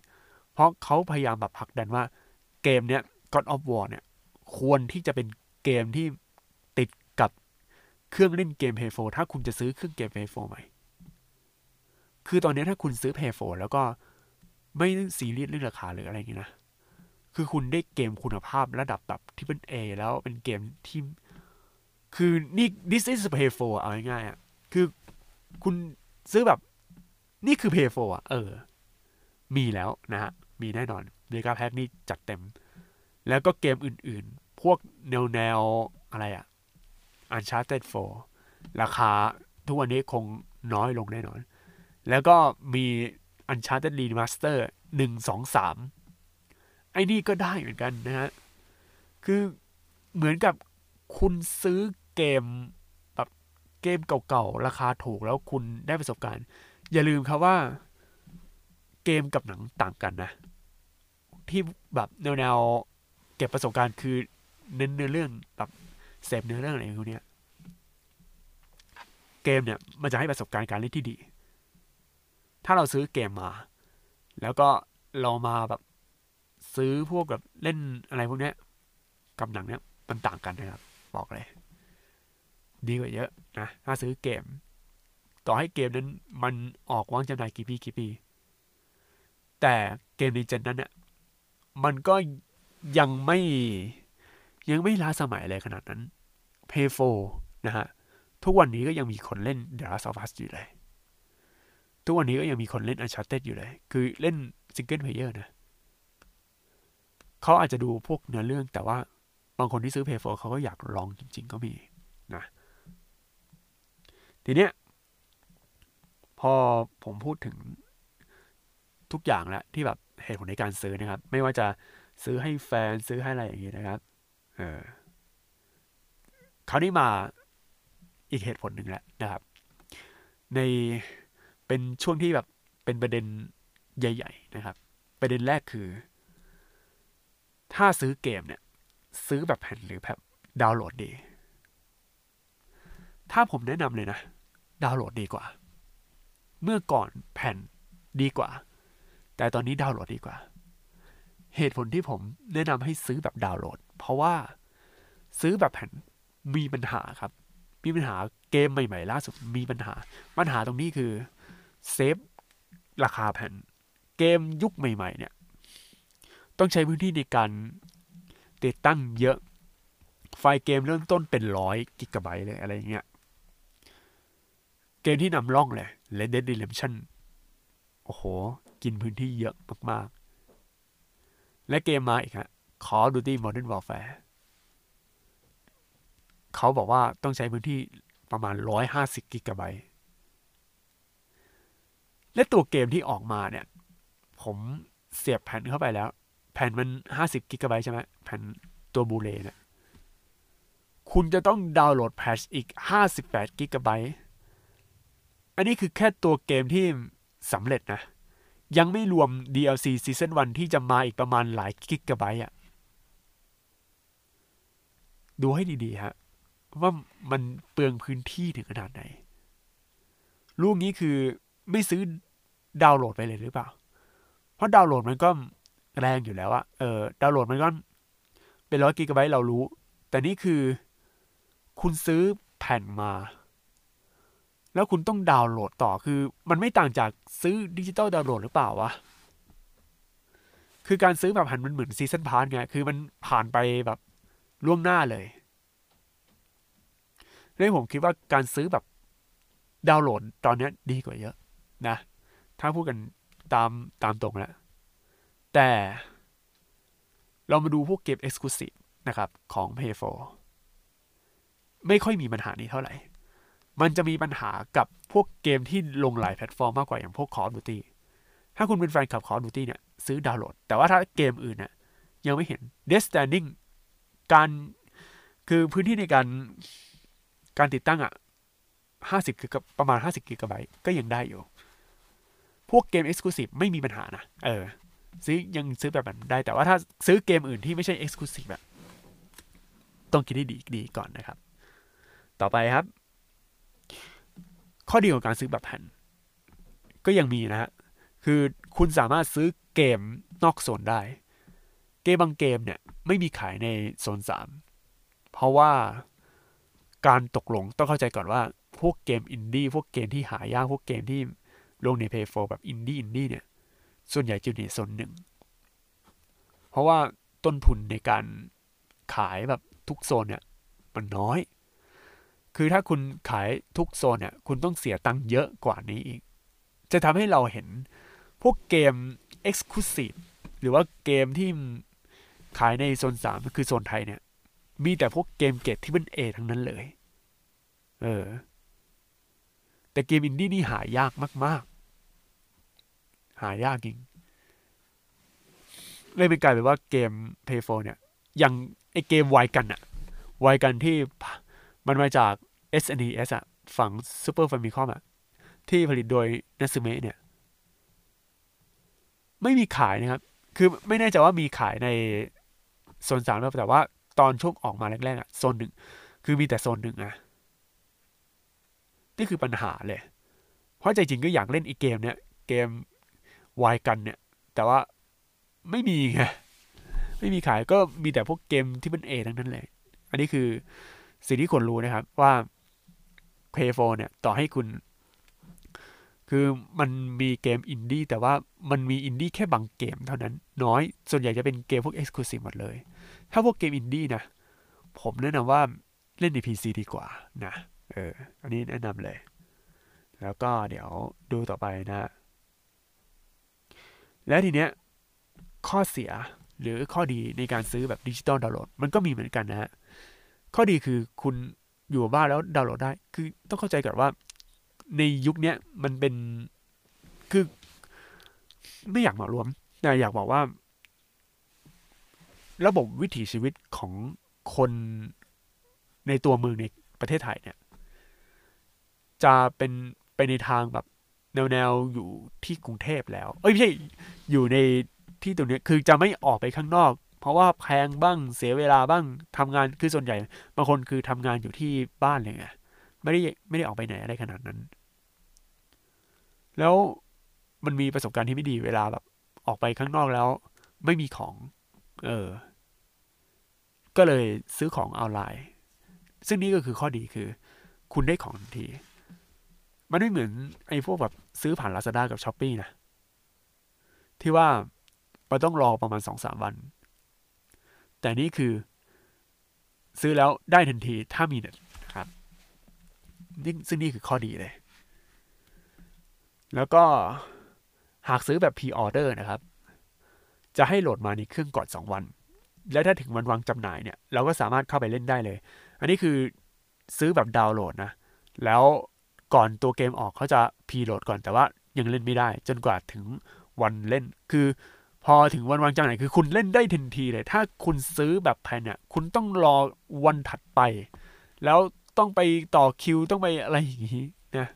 เพราะเขาพยายามแบบผลักดันว่าเกมเนี้ย God of War เนี่ย ควรที่จะเป็นเกมที่ติดกับเครื่องเล่นเกม Play 4ถ้าคุณจะซื้อเครื่องเกม Play 4ใหม่ คือตอนนี้ถ้าคุณซื้อ Play 4แล้วก็ไม่ซีเรียสเรื่องราคาหรืออะไรอย่างนี้นะ คือคุณได้เกมคุณภาพระดับแบบที่เป็น A แล้วเป็นเกมที่คือนี่ this is Play 4เอาง่ายๆอะ คือคุณซื้อแบบ นี่คือ Play 4อะ เออ มีแล้วนะฮะ มีแน่นอนเดกาแพ็กนี่จัดเต็ม แล้วก็เกมอื่นๆ พวกแนวแนวอะไรอะ Uncharted 4 ราคาทุกวันนี้คงน้อยลงแน่นอน แล้วก็มี Uncharted Remaster หนึ่งสองสามไอ้นี่ก็ได้เหมือนกันนะฮะ คือเหมือนกับคุณซื้อเกมแบบเกมเก่าๆ ราคาถูกแล้วคุณได้ประสบการณ์ อย่าลืมครับว่าเกมกับหนังต่างกันนะ ที่แบบแนว เก็บประสบการณ์คือเน้นเนื้อเรื่องแบบเสพเนื้อเรื่องอะไรพวกนี้เกมเนี่ยมันจะให้ประสบการณ์การเล่นที่ดี ถ้าเราซื้อเกมมา แล้วก็เรามาแบบซื้อพวกแบบเล่นอะไรพวกนี้กับหนังเนี่ยมันต่างกันนะครับ บอกเลย ดีกว่าเยอะนะ ถ้าซื้อเกม ต่อให้เกมนั้นมันออกวางจำหน่ายกี่ปีกี่ปี แต่เกมในเจนนั้นเนี่ยมันก็ ยังไม่ยังไม่ล้าสมัยอะไรขนาดนั้น Play 4นะฮะ ทุกวันนี้ก็ยังมีคนเล่น The Last of Us อยู่เลย ทุกวันนี้ก็ยังมีคนเล่น Uncharted อยู่เลย คือเล่น single player นะเขาอาจจะดูพวกเนื้อเรื่องแต่ว่าบางคนที่ซื้อ p a y 4เขาก็อยากลองจริง ๆ ก็มีนะทีเนี้ยพอผมพูดถึงทุกอย่างแล้วที่แบบเหตุผลในการซื้อนะครับ ไม่ว่าจะ ซื้อให้แฟนซื้อให้อะไรอย่างนี้นะครับเออคราวนี้มาอีกเหตุผลหนึ่งแล้วนะครับ ในเป็นช่วงที่แบบเป็นประเด็นใหญ่ ๆ นะครับ ประเด็นแรกคือ ถ้าซื้อเกมเนี่ย ซื้อแบบแผ่นหรือแบบดาวน์โหลดดี ถ้าผมแนะนำเลยนะ ดาวน์โหลดดีกว่า เมื่อก่อนแผ่นดีกว่า แต่ตอนนี้ดาวน์โหลดดีกว่า เหตุผลที่ผมแนะนำให้ซื้อแบบดาวน์โหลด เพราะว่าซื้อแบบแผ่นมีปัญหาครับ มีปัญหาเกมใหม่ๆล่าสุดมีปัญหา ปัญหาตรงนี้คือเซฟราคาแผ่น เกมยุคใหม่ ๆ เนี่ย ต้องใช้พื้นที่ในการติดตั้งเยอะ ไฟล์เกมเริ่มต้นเป็นร้อยกิกะไบต์เลยอะไรเงี้ย เกมที่นำร่องเลย Red Dead Redemption โอ้โห กินพื้นที่เยอะมาก และเกมมาอีกฮะ Call of Duty Modern Warfare เขาบอกว่าต้องใช้พื้นที่ประมาณ 150 กิกะไบต์และตัวเกมที่ออกมาเนี่ย ผมเสียบแผ่นเข้าไปแล้ว แผ่นมัน 50 กิกะไบต์ใช่ไหมแผ่นตัวบูเลเนี่ยคุณจะต้องดาวน์โหลดแพชอีก 58 กิกะไบต์อันนี้คือแค่ตัวเกมที่สำเร็จนะ ยังไม่รวม DLC Season 1ที่จะมาอีกประมาณหลายกิกะไบต์อะดูให้ดีๆฮะ ว่ามันเปลืองพื้นที่ถึงขนาดไหน ลูกนี้คือไม่ซื้อดาวน์โหลดไปเลยหรือเปล่า เพราะดาวน์โหลดมันก็แรงอยู่แล้วอะเออ ดาวน์โหลดมันก็เป็นร้อยกิกะไบต์เรารู้ แต่นี่คือ คุณซื้อแผ่นมา แล้วคุณต้องดาวน์โหลดต่อคือ มันไม่ต่างจากซื้อดิจิตอลดาวน์โหลดหรือเปล่าวะคือการซื้อแบบแผ่นมันเหมือน season pass ไงคือมันผ่านไปแบบล่วงหน้าเลยเลยผมคิดว่าการซื้อแบบดาวน์โหลดตอนนี้ดีกว่าเยอะนะ ถ้าพูดกันตามตามตรงแล้วแต่เรามาดูพวกเกม Exclusive นะครับ ของ p a y 4ไม่ค่อยมีปัญหานี้เท่าไหร่ มันจะมีปัญหากับพวกเกมที่ลงหลายแพลตฟอร์มมากกว่าอย่างพวก Call of Duty ถ้าคุณเป็นแฟนคลับ Call of Duty เนี่ยซื้อดาวน์โหลด แต่ว่าถ้าเกมอื่นเนี่ยยังไม่เห็น Death Stranding การคือพื้นที่ในการการติดตั้งอะห้าสิบคือประมาณห้าสิบกิกะไบต์ก็ยังได้อยู่ พวกเกม Exclusive ไม่มีปัญหานะ เออ ซื้อยังซื้อแบบนั้นได้ แต่ว่าถ้าซื้อเกมอื่นที่ไม่ใช่ Exclusive แบบต้องคิดให้ดีดีก่อนนะครับ ต่อไปครับ ข้อดีของการซื้อแบบแผ่น ก็ยังมีนะฮะคือคุณสามารถซื้อเกมนอกโซนได้ เกมบางเกมเนี่ยไม่มีขายในโซนสามเพราะว่าการตกลงต้องเข้าใจก่อนว่า พวกเกมอินดี้พวกเกมที่หายากพวกเกมที่ลงใน Play 4แบบอินดี้อินดี้เนี่ย ส่วนใหญ่จะอยู่ในโซนหนึ่งเพราะว่าต้นทุนในการขายแบบทุกโซนเนี่ย มันน้อย คือถ้าคุณขายทุกโซนเนี่ยคุณต้องเสียตังค์เยอะกว่านี้อีก จะทำให้เราเห็นพวกเกม Exclusive หรือว่าเกมที่ขายในโซน3คือโซนไทยเนี่ย มีแต่พวกเกมเกรดที่เป็นเอทั้งนั้นเลย เออ แต่เกมอินดี้นี่หายากมาก ๆ หายากจริงเลยเป็นกลายเป็นว่าเกม p a y 4เนี่ยยังไอเกมไวกันอะไวกันที่มันมาจาก SNES อะฝั่ง Super Famicom อะที่ผลิตโดยนัสเมะเนี่ย ไม่มีขายนะครับ คือไม่แน่ใจว่ามีขายในโซนสามแต่ว่าตอนช่วงออกมาแรกๆอะโซนหนึ่งคือมีแต่โซนหนึ่งนะนี่คือปัญหาเลย เพราะใจจริงก็อยากเล่นอีกเกมเนี้ยเกมวายกันเนี่ย แต่ว่าไม่มีไงไม่มีขายก็มีแต่พวกเกมที่เป็น A ทั้งนั้นเลย อันนี้คือสิ่งที่ควรรู้นะครับว่า Play 4เนี่ย ต่อให้คุณ คือมันมีเกมอินดี้แต่ว่ามันมีอินดี้แค่บางเกมเท่านั้น น้อย ส่วนใหญ่จะเป็นเกมพวก Exclusive หมดเลย ถ้าพวกเกมอินดี้นะ ผมแนะนำว่าเล่นใน PC ดีกว่านะ เออ อันนี้แนะนำเลย แล้วก็เดี๋ยวดูต่อไปนะ แล้วทีเนี้ยข้อเสียหรือข้อดีในการซื้อแบบดิจิตอลดาวน์โหลด มันก็มีเหมือนกันนะฮะ ข้อดีคือคุณ อยู่บ้านแล้วดาวน์โหลดได้ คือต้องเข้าใจก่อนว่า ในยุคนี้มันเป็นคือ ไม่อยากเหมารวม แต่อยากบอกว่า ระบบวิถีชีวิตของคนในตัวเมืองในประเทศไทยเนี่ย จะเป็นไปในทางแบบแนวแนวอยู่ที่กรุงเทพแล้ว เอ้ยไม่ใช่อยู่ในที่ตรงนี้คือจะไม่ออกไปข้างนอก เพราะว่าแพงบ้างเสียเวลาบ้างทำงานคือส่วนใหญ่บางคนคือทำงานอยู่ที่บ้านเลยไงไม่ได้ไม่ได้ออกไปไหนอะไรขนาดนั้น แล้วมันมีประสบการณ์ที่ไม่ดีเวลาแบบออกไปข้างนอกแล้ว ไม่มีของ เออ ก็เลยซื้อของออนไลน์ ซึ่งนี่ก็คือข้อดีคือ คุณได้ของทันที มันไม่เหมือนไอ้พวกแบบซื้อผ่าน Lazada กับ s h อ p e e นะ ที่ว่ามันต้องรอประมาณสองสามวัน แต่นี่คือ ซื้อแล้วได้ทันทีถ้ามีเน็ตนะครับนี่ซึ่งนี่คือข้อดีเลย แล้วก็หากซื้อแบบ pre-order นะครับ จะให้โหลดมาในเครื่องก่อนสองวัน แล้วถ้าถึงวันวางจำหน่ายเนี่ย เราก็สามารถเข้าไปเล่นได้เลย อันนี้คือซื้อแบบดาวน์โหลดนะ แล้วก่อนตัวเกมออกเขาจะพรีโหลดก่อนแต่ว่ายังเล่นไม่ได้ จนกว่าถึงวันเล่นคือ พอถึงวันวางจำหน่ายคือคุณเล่นได้ทันทีเลย ถ้าคุณซื้อแบบแพนเนี่ยคุณต้องรอวันถัดไป แล้วต้องไปต่อคิวต้องไปอะไรอย่างนี้นะ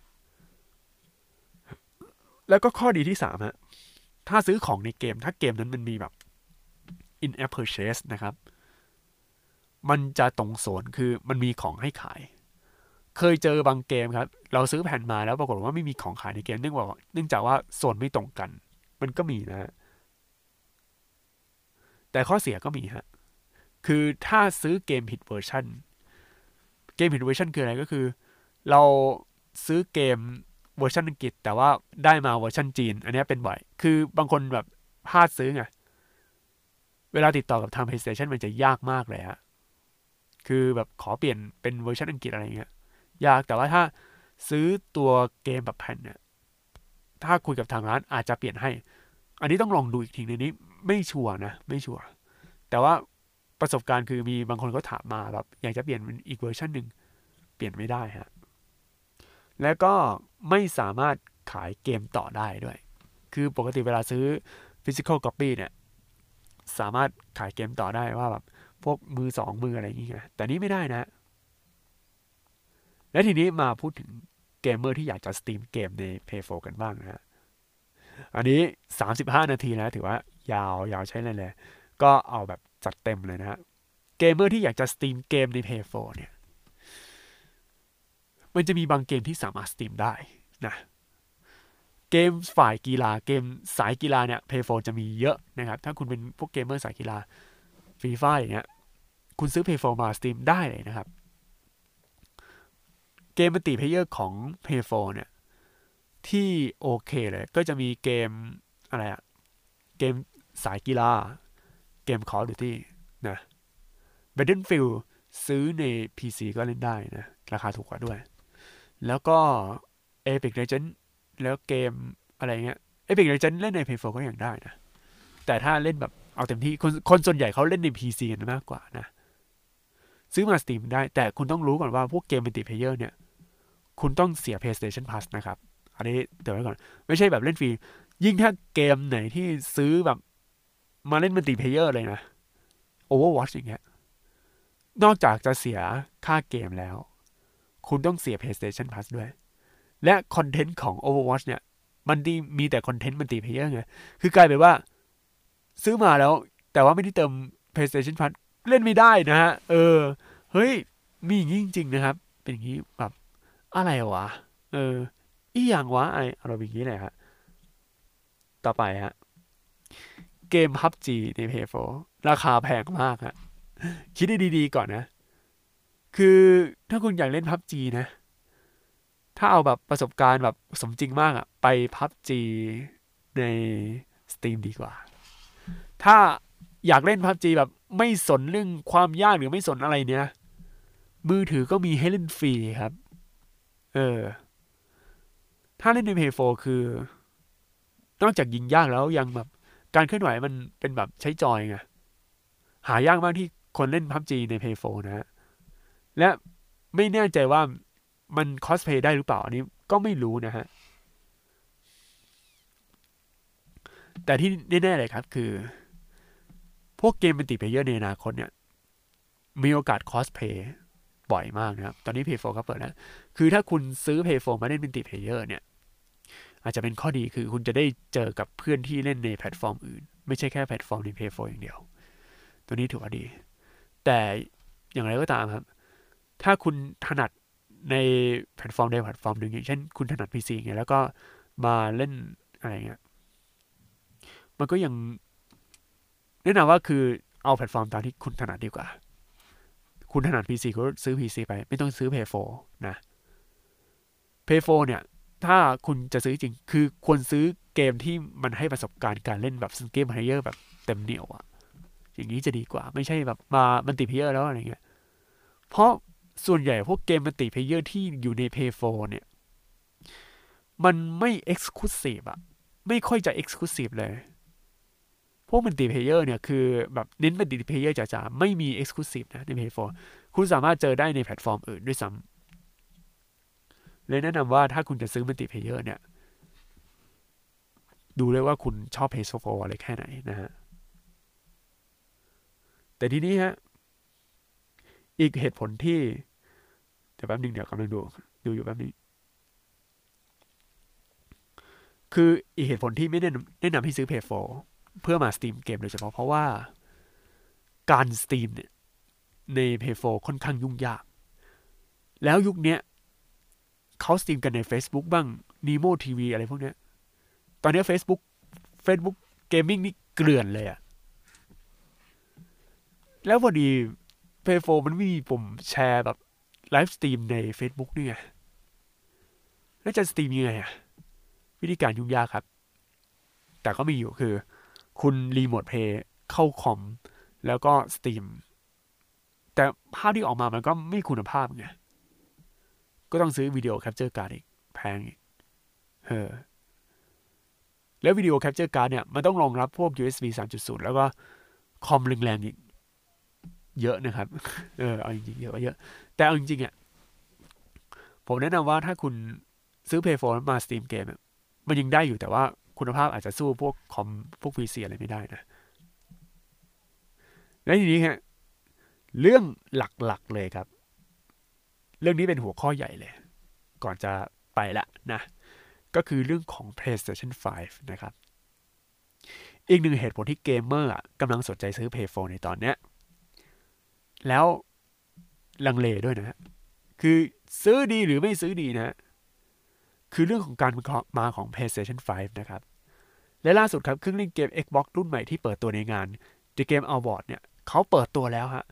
แล้วก็ข้อดีที่สามฮะถ้าซื้อของในเกม ถ้าเกมนั้นมันมีแบบ in app purchase นะครับ มันจะตรงโซนคือมันมีของให้ขาย เคยเจอบางเกมครับ เราซื้อแผ่นมาแล้วปรากฏว่าไม่มีของขายในเกม เนื่องจากเนื่องจากว่าโซนไม่ตรงกัน มันก็มีนะฮะ แต่ข้อเสียก็มีฮะ คือถ้าซื้อเกมผิดเวอร์ชันเกมผิดเวอร์ชันคืออะไรก็คือ เราซื้อเกมเวอร์ชันอังกฤษ แต่ว่าได้มาเวอร์ชันจีน อันนี้เป็นบ่อย คือบางคนแบบพลาดซื้อไง เวลาติดต่อกับทาง PlayStation มันจะยากมากเลยฮะ คือแบบขอเปลี่ยนเป็นเวอร์ชันอังกฤษอะไรเงี้ย ยาก แต่ว่าถ้าซื้อตัวเกมแบบแผ่นเนี่ย ถ้าคุยกับทางร้านอาจจะเปลี่ยนให้ อันนี้ต้องลองดูอีกทีในนี้ ไม่ชัวร์นะ ไม่ชัวร์แต่ว่าประสบการณ์คือมีบางคนก็ถามมาแบบอยากจะเปลี่ยนเป็นอีกเวอร์ชันหนึ่งเปลี่ยนไม่ได้ฮะแล้วก็ไม่สามารถขายเกมต่อได้ด้วย คือปกติเวลาซื้อ physical copy เนี่ย สามารถขายเกมต่อได้ว่าแบบพวกมือสองมืออะไรอย่างเงี้ยแต่นี้ไม่ได้นะ และทีนี้มาพูดถึงเกมเมอร์ที่อยากจะสตรีมเกมใน Play 4กันบ้างนะฮะอันนี้ 35 นาทีแล้วถือว่า ยาวยาวใช้เลยเลย ก็เอาแบบจัดเต็มเลยนะฮะ เกมเมอร์ที่อยากจะสตรีมเกมใน Play 4เนี่ย มันจะมีบางเกมที่สามารถสตรีมได้นะ เกมฝ่ายกีฬาเกมสายกีฬาเนี่ย Play 4จะมีเยอะนะครับ ถ้าคุณเป็นพวกเกมเมอร์สายกีฬาฟีฟ่าอย่างเงี้ย คุณซื้อ Play 4มาสตรีมได้เลยนะครับ เกม multiplayer ของ Play 4เนี่ยที่โอเคเลย ก็จะมีเกมอะไรอะเกม สายกีฬา เกม Call of Duty นะ Battlefield ซื้อใน PC ก็เล่นได้นะ ราคาถูกกว่าด้วย แล้วก็ Epic Legends แล้วเกมอะไรเงี้ย Epic Legends เล่นใน Play 4ก็ยังได้นะ แต่ถ้าเล่นแบบเอาเต็มที่คนคนส่วนใหญ่เขาเล่นใน PC กันมากกว่านะ ซื้อมาสตรีมได้ แต่คุณต้องรู้ก่อนว่าพวกเกม multiplayer เนี่ย คุณต้องเสีย PlayStation Plus นะครับ อันนี้เดี๋ยวไว้ก่อน ไม่ใช่แบบเล่นฟรี ยิ่งถ้าเกมไหนที่ซื้อแบบ มาเล่น multiplayer เลยนะ Overwatch อย่างเงี้ย นอกจากจะเสียค่าเกมแล้ว คุณต้องเสีย PlayStation Plus ด้วย และคอนเทนต์ของ Overwatch เนี่ย มันดีมีแต่คอนเทนต์ multiplayer ไง คือกลายเป็นว่า ซื้อมาแล้ว แต่ว่าไม่ได้เติม PlayStation Plus เล่นไม่ได้นะฮะ เออ เฮ้ย มีอย่างนี้จริง ๆ นะครับ เป็นอย่างนี้แบบอะไรวะ เออ อีอย่างวะไอเราเป็นอย่างนี้เลยฮะ ต่อไปฮะ เกม PUBG ใน Play 4ราคาแพงมากฮะคิดดีๆก่อนนะ คือถ้าคุณอยากเล่น PUBG นะ ถ้าเอาแบบประสบการณ์แบบสมจริงมากอะไป PUBG ใน Steam ดีกว่า ถ้าอยากเล่น PUBG แบบไม่สนเรื่องความยากหรือไม่สนอะไรเนี่ยมือถือก็มีให้เล่นฟรีครับ เออ ถ้าเล่นใน Play 4คือ นอกจากยิงยากแล้วยังแบบ การเคลื่อนไหวมันเป็นแบบใช้จอยไงหายากมากที่คนเล่น PUBG ใน Play 4นะฮะและไม่แน่ใจว่ามัน crossplay ได้หรือเปล่า อันนี้ก็ไม่รู้นะฮะ แต่ที่แน่ๆเลยครับคือ พวกเกม multiplayer ในอนาคตเนี่ย มีโอกาส crossplay บ่อยมากนะครับ ตอนนี้ Play 4ก็เปิดแล้วคือถ้าคุณซื้อ Play 4มาเล่น multiplayer เนี่ย อาจจะเป็นข้อดีคือคุณจะได้เจอกับเพื่อนที่เล่นในแพลตฟอร์มอื่น ไม่ใช่แค่แพลตฟอร์มใน Play 4อย่างเดียว ตัวนี้ถือว่าดี แต่อย่างไรก็ตามครับ ถ้าคุณถนัดในแพลตฟอร์มใดแพลตฟอร์มหนึ่งอย่างเช่นคุณถนัด PC ไงแล้วก็มาเล่นอะไรเงี้ยมันก็ยังแนะนำว่าคือเอาแพลตฟอร์มตามที่คุณถนัดดีกว่า คุณถนัด PC ก็ซื้อ PC ไป ไม่ต้องซื้อ Play 4นะ Play 4เนี่ย ถ้าคุณจะซื้อจริง คือควรซื้อเกมที่มันให้ประสบการณ์การเล่นแบบ single player แบบเต็มเหนี่ยวอะอย่างนี้จะดีกว่า ไม่ใช่แบบมา multiplayer แล้วอะไรเงี้ย เพราะส่วนใหญ่พวกเกม multiplayer ที่อยู่ใน Play 4เนี่ย มันไม่ Exclusive อะไม่ค่อยจะ Exclusive เลย พวก multiplayer เนี่ยคือแบบเน้น multiplayer จ๋าๆ ไม่มี Exclusive นะใน Play 4คุณสามารถเจอได้ในแพลตฟอร์มอื่นด้วยซ้ำ เลยแนะนำว่าถ้าคุณจะซื้อ multiplayer เนี่ย ดูเลยว่าคุณชอบ Play 4อะไรแค่ไหนนะฮะ แต่ทีนี้ฮะ อีกเหตุผลที่เดี๋ยวแป๊บนึงเดี๋ยวกำลังดู ดูอยู่แป๊บนึงคืออีกเหตุผลที่ไม่แนะนำแนะนำให้ซื้อ Play 4เพื่อมาสตรีมเกมโดยเฉพาะเพราะว่าการสตรีมเนี่ยใน Play 4ค่อนข้างยุ่งยาก แล้วยุคนี้ เขาสตรีมกันใน Facebook บ้าง Nimo TV อะไรพวกเนี้ย ตอนนี้ Facebook Facebook Gaming นี่เกลื่อนเลยอะแล้วพอดี Play 4 มันไม่มีปุ่มแชร์แบบไลฟ์สตรีมใน Facebook นี่ไง แล้วจะสตรีมยังไงอะวิธีการยุ่งยากครับ แต่ก็มีอยู่คือ คุณ Remote Play เข้าคอม แล้วก็สตรีม แต่ภาพที่ออกมามันก็ไม่คุณภาพไง ก็ต้องซื้อ video capture card อีก แพงอีกเออแล้ว video capture card เนี่ยมันต้องรองรับพวก USB 3.0 แล้วก็คอมแรงๆอีกเยอะนะครับ เออเอาจริงๆเยอะเยอะ แต่เอาจริงๆอะผมแนะนำว่าถ้าคุณซื้อ p พ a y 4มาสตรีมเกมมันยังได้อยู่แต่ว่าคุณภาพอาจจะสู้พวกคอมพวก PC อะไรไม่ได้นะ และทีนี้ฮะเรื่องหลักๆเลยครับ เรื่องนี้เป็นหัวข้อใหญ่เลย ก่อนจะไปละนะ ก็คือเรื่องของ PlayStation 5 นะครับ อีกหนึ่งเหตุผลที่เกมเมอร์กำลังสนใจซื้อ p พ a y 4ในตอนเนี้ย แล้วลังเลด้วยนะ คือซื้อดีหรือไม่ซื้อดีนะ คือเรื่องของการมาของ PlayStation 5 นะครับ และล่าสุดครับเครื่องเล่นเกม Xbox รุ่นใหม่ที่เปิดตัวในงาน The Game Award เนี่ยเขาเปิดตัวแล้วฮะ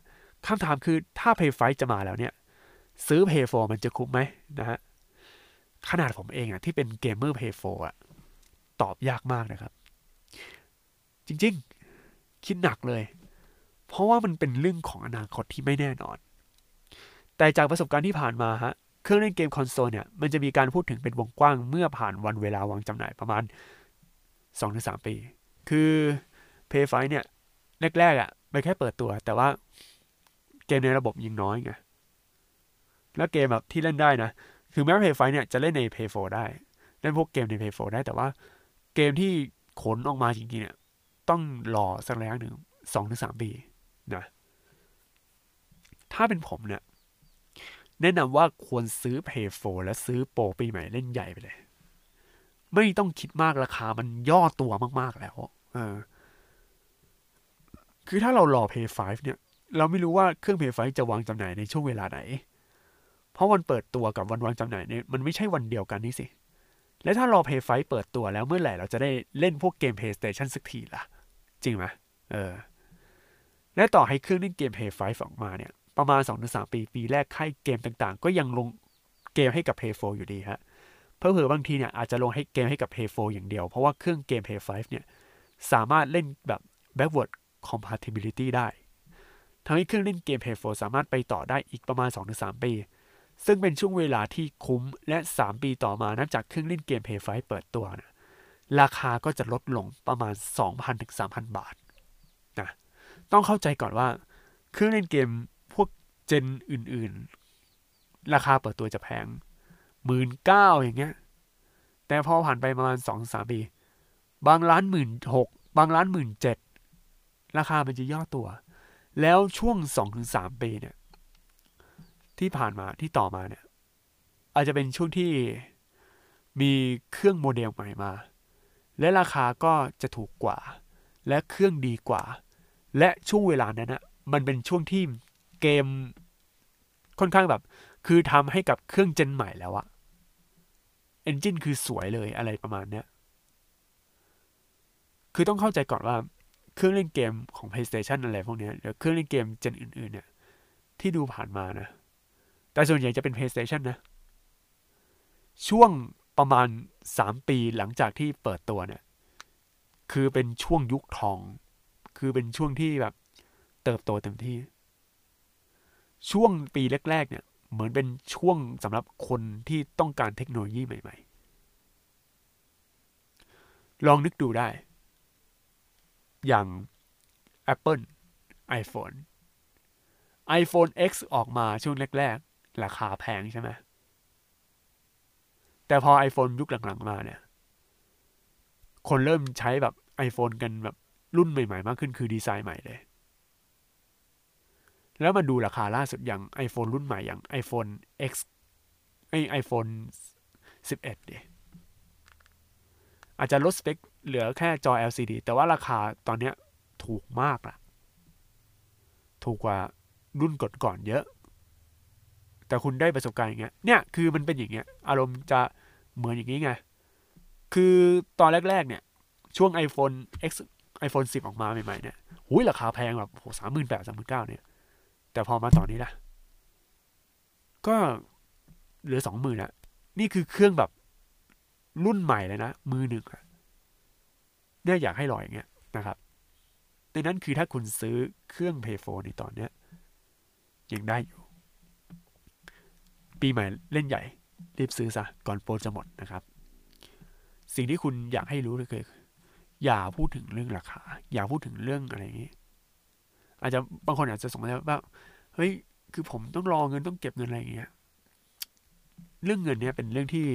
คำถามคือถ้า Play 5จะมาแล้วเนี่ย ซื้อ Play 4มันจะคุ้มไหมนะฮะขนาดผมเองอะที่เป็นเกมเมอร์ Play 4อะตอบยากมากนะครับ จริงๆ คิดหนักเลย เพราะว่ามันเป็นเรื่องของอนาคตที่ไม่แน่นอน แต่จากประสบการณ์ที่ผ่านมาฮะเครื่องเล่นเกมคอนโซลเนี่ยมันจะมีการพูดถึงเป็นวงกว้างเมื่อผ่านวันเวลาวางจำหน่ายประมาณ 2-3 ปี คือ Play 5เนี่ยแรกๆอะ่ะไปแค่เปิดตัว แต่ว่าเกมในระบบยิงน้อยไง แล้วเกมแบบที่เล่นได้นะ คือแม้ Play 5เนี่ยจะเล่นใน Play 4ได้ เล่นพวกเกมใน Play 4ได้แต่ว่าเกมที่ขนออกมาจริงๆเนี่ย ต้องรอสักระยะหนึ่งสองถึงสามปีนะถ้าเป็นผมเนี่ยแนะนำว่าควรซื้อ Play 4และซื้อโปรปีใหม่เล่นใหญ่ไปเลย ไม่ต้องคิดมากราคามันย่อตัวมากๆแล้วเออคือถ้าเรารอ Play 5เนี่ย เราไม่รู้ว่าเครื่อง Play 5จะวางจำหน่ายในช่วงเวลาไหน ราะวันเปิดตัวกับวันวางจำหน่ายเนี่ยมันไม่ใช่วันเดียวกันนี่สิ และถ้ารอ Play 5เปิดตัวแล้วเมื่อไหร่เราจะได้เล่นพวกเกม PlayStation สักทีล่ะ จริงไหมเออ และต่อให้เครื่องเล่นเกม Play 5ออกมาเนี่ย ประมาณ 2-3 ปี ปีแรกค่ายเกมต่างๆ ก็ยังลงเกมให้กับ Play 4อยู่ดีฮะเพิ่มเผื่อบางทีเนี่ยอาจจะลงให้เกมให้กับ Play 4อย่างเดียว เพราะว่าเครื่องเกม Play 5เนี่ยสามารถเล่นแบบ backward compatibility ได้ทำให้เครื่องเล่นเกม Play 4สามารถไปต่อได้อีกประมาณ 2-3 ปี ซึ่งเป็นช่วงเวลาที่คุ้มและ 3 ปีต่อมานับจากเครื่องเล่นเกม Play 5เปิดตัวนะราคาก็จะลดลงประมาณ 2,000-3,000 บาทนะต้องเข้าใจก่อนว่า เครื่องเล่นเกมพวกเจนอื่นๆ ราคาเปิดตัวจะแพงหมื่นเก้าอย่างเงี้ย แต่พอผ่านไปประมาณสองสามปี บางร้านหมื่นหกบางร้านหมื่นเจ็ดราคามันจะย่อตัว แล้วช่วงสองถึงสามปีเนี่ย ที่ผ่านมาที่ต่อมาเนี่ย อาจจะเป็นช่วงที่มีเครื่องโมเดลใหม่มา และราคาก็จะถูกกว่า และเครื่องดีกว่า และช่วงเวลานั้นนะมันเป็นช่วงที่เกมค่อนข้างแบบ คือทำให้กับเครื่องเจนใหม่แล้วอะเอนจินคือสวยเลยอะไรประมาณเนี้ย คือต้องเข้าใจก่อนว่าเครื่องเล่นเกมของ PlayStation อะไรพวกนี้หรือเครื่องเล่นเกมเจนอื่น ๆ เนี่ย ที่ดูผ่านมานะ แต่ส่วนใหญ่จะเป็น PlayStation นะ ช่วงประมาณ 3 ปีหลังจากที่เปิดตัวเนี่ย คือเป็นช่วงยุคทอง คือเป็นช่วงที่แบบเติบโตเต็มที่ ช่วงปีแรก ๆ เนี่ย เหมือนเป็นช่วงสำหรับคนที่ต้องการเทคโนโลยีใหม่ ๆ ลองนึกดูได้ อย่าง Apple iPhone iPhone X ออกมาช่วงแรก ๆ ราคาแพงใช่ไหมแต่พอ iPhone ยุคหลังๆมาเนี่ย คนเริ่มใช้แบบ iPhone กันแบบรุ่นใหม่ๆ มากขึ้นคือดีไซน์ใหม่เลย แล้วมาดูราคาล่าสุดอย่าง iPhone รุ่นใหม่อย่าง iPhone X ไอไอโฟน11ดิอาจจะลดสเปคเหลือแค่จอ LCD แต่ว่าราคาตอนเนี้ยถูกมากละถูกกว่ารุ่นก่อนๆเยอะ แต่คุณได้ประสบการณ์อย่างเงี้ยเนี่ยคือมันเป็นอย่างเงี้ยอารมณ์จะเหมือนอย่างนี้ไง คือตอนแรก ๆ เนี่ย ช่วง iPhone X iPhone 10 ออกมาใหม่ ๆ เนี่ยหุยราคาแพงแบบโหสามหมื่นแปดสามหมื่นเก้าเนี่ย แต่พอมาตอนนี้ล่ะ ก็เหลือสองหมื่นอะนี่คือเครื่องแบบรุ่นใหม่เลยนะ มือหนึ่งอะเนี่ยอยากให้ลอยอย่างเงี้ยนะครับดังนั้นคือถ้าคุณซื้อเครื่อง p a y 4ในตอนเนี้ยยังได้อยู่ ปีใหม่เล่นใหญ่ รีบซื้อซะก่อนโปรจะหมดนะครับ สิ่งที่คุณอยากให้รู้เลยคือ อย่าพูดถึงเรื่องราคา อย่าพูดถึงเรื่องอะไรอย่างนี้ อาจจะบางคนอาจจะสงสัยว่าเฮ้ยคือผมต้องรอเงินต้องเก็บเงินอะไรอย่างเงี้ยเรื่องเงินเนี้ยเป็นเรื่องที่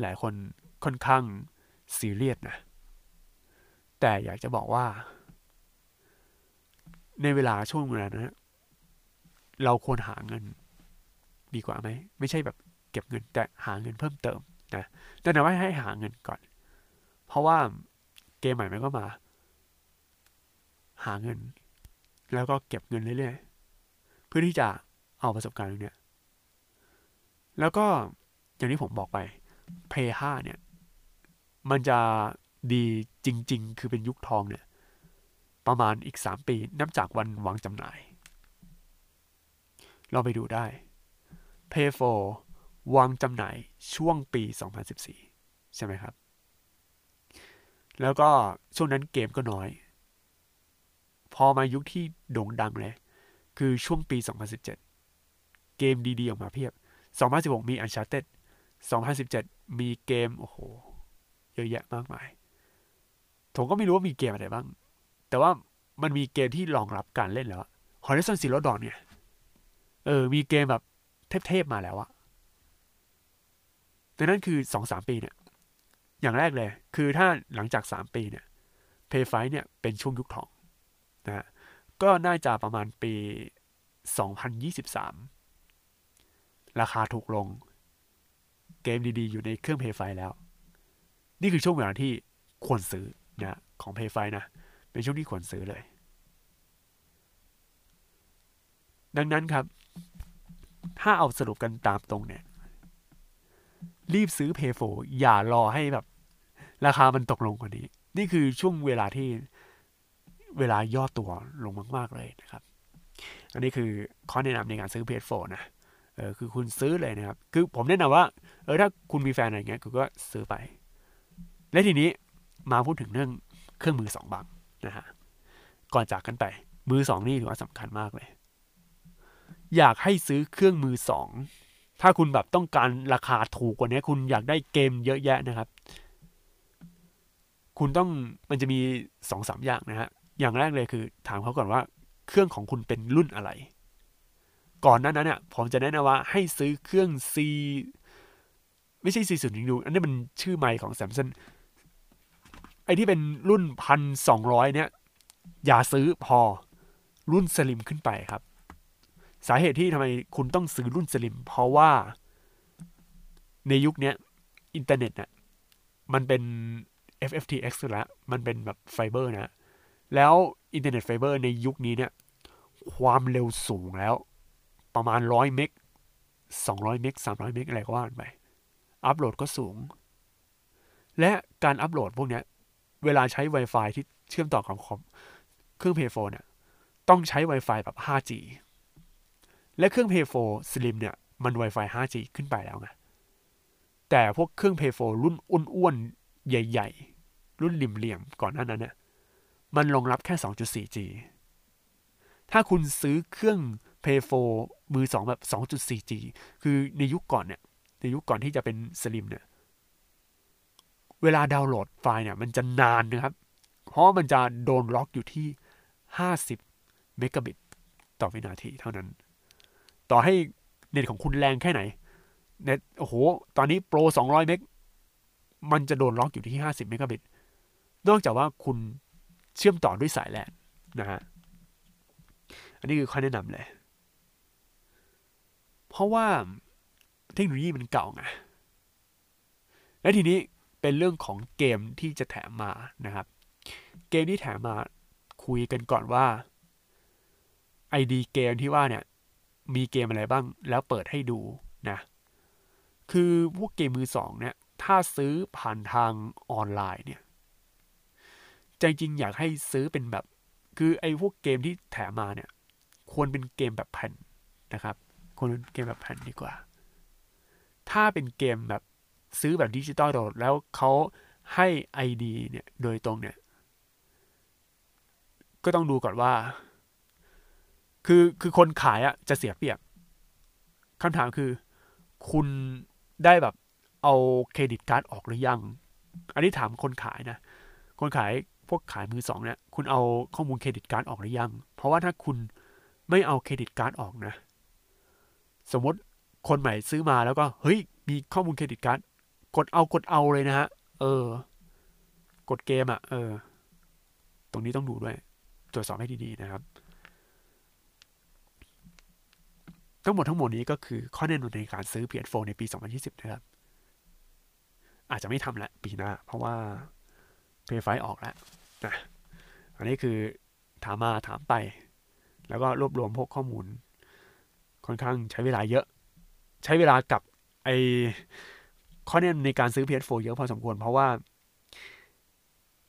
หลายคนค่อนข้างซีเรียสนะแต่อยากจะบอกว่า ในเวลาช่วงเวลานั้นเราควรหาเงิน ดีกว่าไหม ไม่ใช่แบบเก็บเงินแต่หาเงินเพิ่มเติมนะแต่นะว่าให้หาเงินก่อน เพราะว่าเกมใหม่มันก็มา หาเงิน แล้วก็เก็บเงินเรื่อยๆ เพื่อที่จะเอาประสบการณ์ตรงนี้แล้วก็อย่างที่ผมบอกไป p า5เนี่ย มันจะดีจริง ๆ คือเป็นยุคทองเนี่ย ประมาณอีกสามปี นับจากวันวางจำหน่าย เราไปดูได้ p a y 4 วางจำหน่ายช่วงปี 2014 ใช่ไหมครับ แล้วก็ช่วงนั้นเกมก็น้อย พอมายุคที่โด่งดังเลย คือช่วงปี 2017 เกมดีๆ ออกมาเพียบ 2016 มี Uncharted 2017 มีเกม โอ้โห เยอะแยะมากมาย ผมก็ไม่รู้ว่ามีเกมอะไรบ้าง แต่ว่ามันมีเกมที่รองรับการเล่นแล้ว Horizon Zero Dawn เนี่ย เออ มีเกมแบบ เทพๆมาแล้วอะดังนั้นคือสองสามปีเนี่ย อย่างแรกเลย คือถ้าหลังจากสามปีเนี่ย เพย์ไฟเนี่ยเป็นช่วงยุคทองนะฮะก็น่าจะประมาณปี 2023 ราคาถูกลง เกมดีๆ อยู่ในเครื่องเพย์ไฟแล้ว นี่คือช่วงเวลาที่ควรซื้อนะของเพย์ไฟนะ เป็นช่วงที่ควรซื้อเลย ดังนั้นครับ ถ้าเอาสรุปกันตามตรงเนี่ย รีบซื้อเพย์โฟอย่ารอให้แบบ ราคามันตกลงกว่านี้ นี่คือช่วงเวลาที่เวลาย่อตัวลงมากๆเลยนะครับ อันนี้คือข้อแนะนำในการซื้อเพย์โฟนะเออคือคุณซื้อเลยนะครับ คือผมแนะนำว่าเออถ้าคุณมีแฟนอะไรเงี้ยคุณก็ซื้อไป และทีนี้มาพูดถึงเรื่องเครื่องมือสองบางนะฮะก่อนจากกันไปมือสองนี่ถือว่าสำคัญมากเลย อยากให้ซื้อเครื่องมือสองถ้าคุณแบบต้องการราคาถูกกว่านี้คุณอยากได้เกมเยอะแยะนะครับ คุณต้องมันจะมีสองสามอย่างนะฮะอย่างแรกเลยคือ ถามเขาก่อนว่าเครื่องของคุณเป็นรุ่นอะไร ก่อนหน้านั้นเนี่ยผมจะแนะนำว่าให้ซื้อเครื่อง C ไม่ใช่ C ศูนย์ดูอันนี้มันชื่อใหม่ของ Samsung ไอที่เป็นรุ่นพันสองร้อยเนี่ย อย่าซื้อพอรุ่น Slim ขึ้นไปครับ สาเหตุที่ทำไมคุณต้องซื้อรุ่น Slim เพราะว่าในยุคนี้อินเทอร์เน็ตเนี่ยมันเป็น FTTX แล้วมันเป็นแบบไฟเบอร์นะ แล้วอินเทอร์เน็ตไฟเบอร์ในยุคนี้เนี่ย ความเร็วสูงแล้ว ประมาณร้อยเมกสองร้อยเมกสามร้อยเมกอะไรก็ว่าไป อัปโหลดก็สูง และการอัปโหลดพวกเนี้ย เวลาใช้ Wi-Fi ที่เชื่อมต่อกับคอมเครื่อง Play 4เนี่ยต้องใช้ Wi-Fi แบบ 5G และเครื่อง Play 4 Slim เนี่ย มัน Wi-Fi 5G ขึ้นไปแล้วไง แต่พวกเครื่อง Play 4รุ่นอ้วนๆ ใหญ่ ๆ รุ่นเหลี่ยมๆ ก่อนหน้านั้นเนี่ย มันรองรับแค่ 2.4G ถ้าคุณซื้อเครื่อง Play 4มือ 2 แบบ 2.4G คือในยุคก่อนเนี่ย ในยุคก่อนที่จะเป็น Slim เนี่ย เวลาดาวน์โหลดไฟล์เนี่ย มันจะนานนะครับ เพราะมันจะโดนล็อกอยู่ที่ 50 เมกะบิตต่อวินาทีเท่านั้น ต่อให้เน็ตของคุณแรงแค่ไหน เน็ตโอ้โห ตอนนี้โปร200เมกมันจะโดนล็อกอยู่ที่50เมกะบิต นอกจากว่าคุณเชื่อมต่อด้วยสายแลนนะฮะ อันนี้คือข้อแนะนำเลย เพราะว่าเทคโนโลยีมันเก่าไง และทีนี้เป็นเรื่องของเกมที่จะแถมมานะครับ เกมที่แถมมาคุยกันก่อนว่า ID เกมที่ว่าเนี่ย มีเกมอะไรบ้างแล้วเปิดให้ดูนะ คือพวกเกมมือสองเนี่ย ถ้าซื้อผ่านทางออนไลน์เนี่ย ใจจริงอยากให้ซื้อเป็นแบบ คือไอ้พวกเกมที่แถมมาเนี่ย ควรเป็นเกมแบบแผ่นนะครับ ควรเป็นเกมแบบแผ่นดีกว่า ถ้าเป็นเกมแบบซื้อแบบดิจิตอลโดดแล้วเขาให้ ID เนี่ยโดยตรงเนี่ย ก็ต้องดูก่อนว่า คือคือคนขายอะจะเสียเปรียบคำถามคือ คุณได้แบบเอา credit card ออกหรือยัง อันนี้ถามคนขายนะ คนขายพวกขายมือสองเนี่ยคุณเอาข้อมูล credit card ออกหรือยัง เพราะว่าถ้าคุณไม่เอา credit card ออกนะ สมมติคนใหม่ซื้อมาแล้วก็ เฮ้ย มีข้อมูล credit card กดเอากดเอาเลยนะฮะ เออ กดเกมอะ่ะ เออ ตรงนี้ต้องดูด้วย ตรวจสอบให้ดีๆนะครับ ทั้งหมดทั้งหมดนี้ก็คือข้อแนะนำในการซื้อ PS4 ในปี 2020 นะครับ อาจจะไม่ทำละปีหน้า เพราะว่า PS5 ออกแล้วนะอันนี้คือถามมาถามไป แล้วก็รวบรวมพวกข้อมูล ค่อนข้างใช้เวลาเยอะ ใช้เวลากับไอข้อแนะนำในการซื้อ PS4 เยอะพอสมควร เพราะว่า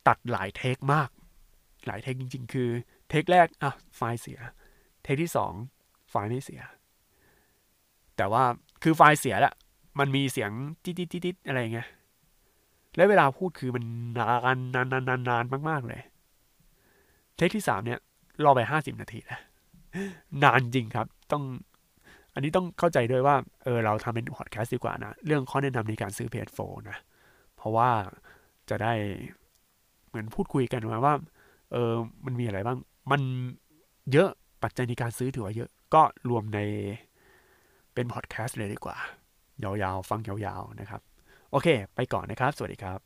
ตัดหลายเทคมาก หลายเทคจริง ๆ คือ เทคแรกอะไฟล์เสีย เทคที่สองไฟล์ไม่เสีย แต่ว่าคือไฟล์เสียแหละ มันมีเสียงติดติดติ๊ดอะไรเงี้ย และเวลาพูดคือมันนานนานนานนานนานมาก ๆ เลย เทคที่สามเนี่ย รอไปห้าสิบนาทีแล้วนานจริงครับ ต้อง อันนี้ต้องเข้าใจด้วยว่า เออ เราทำเป็นพอดแคสต์ดีกว่านะ เรื่องข้อแนะนำในการซื้อ PS4 นะ เพราะว่าจะได้เหมือนพูดคุยกันมาว่า เออ มันมีอะไรบ้าง มันเยอะ ปัจจัยในการซื้อถือว่าเยอะ ก็รวมใน เป็นพอดแคสต์เลยดีกว่า ยาวๆ ฟังยาวๆนะครับ โอเค ไปก่อนนะครับ สวัสดีครับ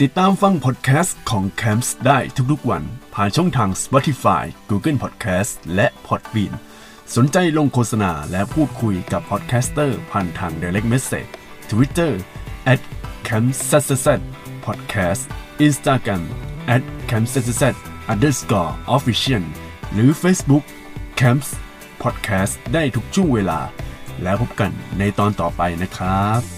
ติดตามฟังพอดแคสต์ของ Camps ได้ทุกๆวัน ผ่านช่องทาง Spotify, Google Podcast และ Podbean สนใจลงโฆษณาและพูดคุยกับ podcaster ผ่านทาง Direct Message Twitter at c a m p s podcast Instagram at c a m p s underscore official หรือ Facebook Camps Podcast ได้ทุกช่วงเวลา แล้วพบกันในตอนต่อไปนะครับ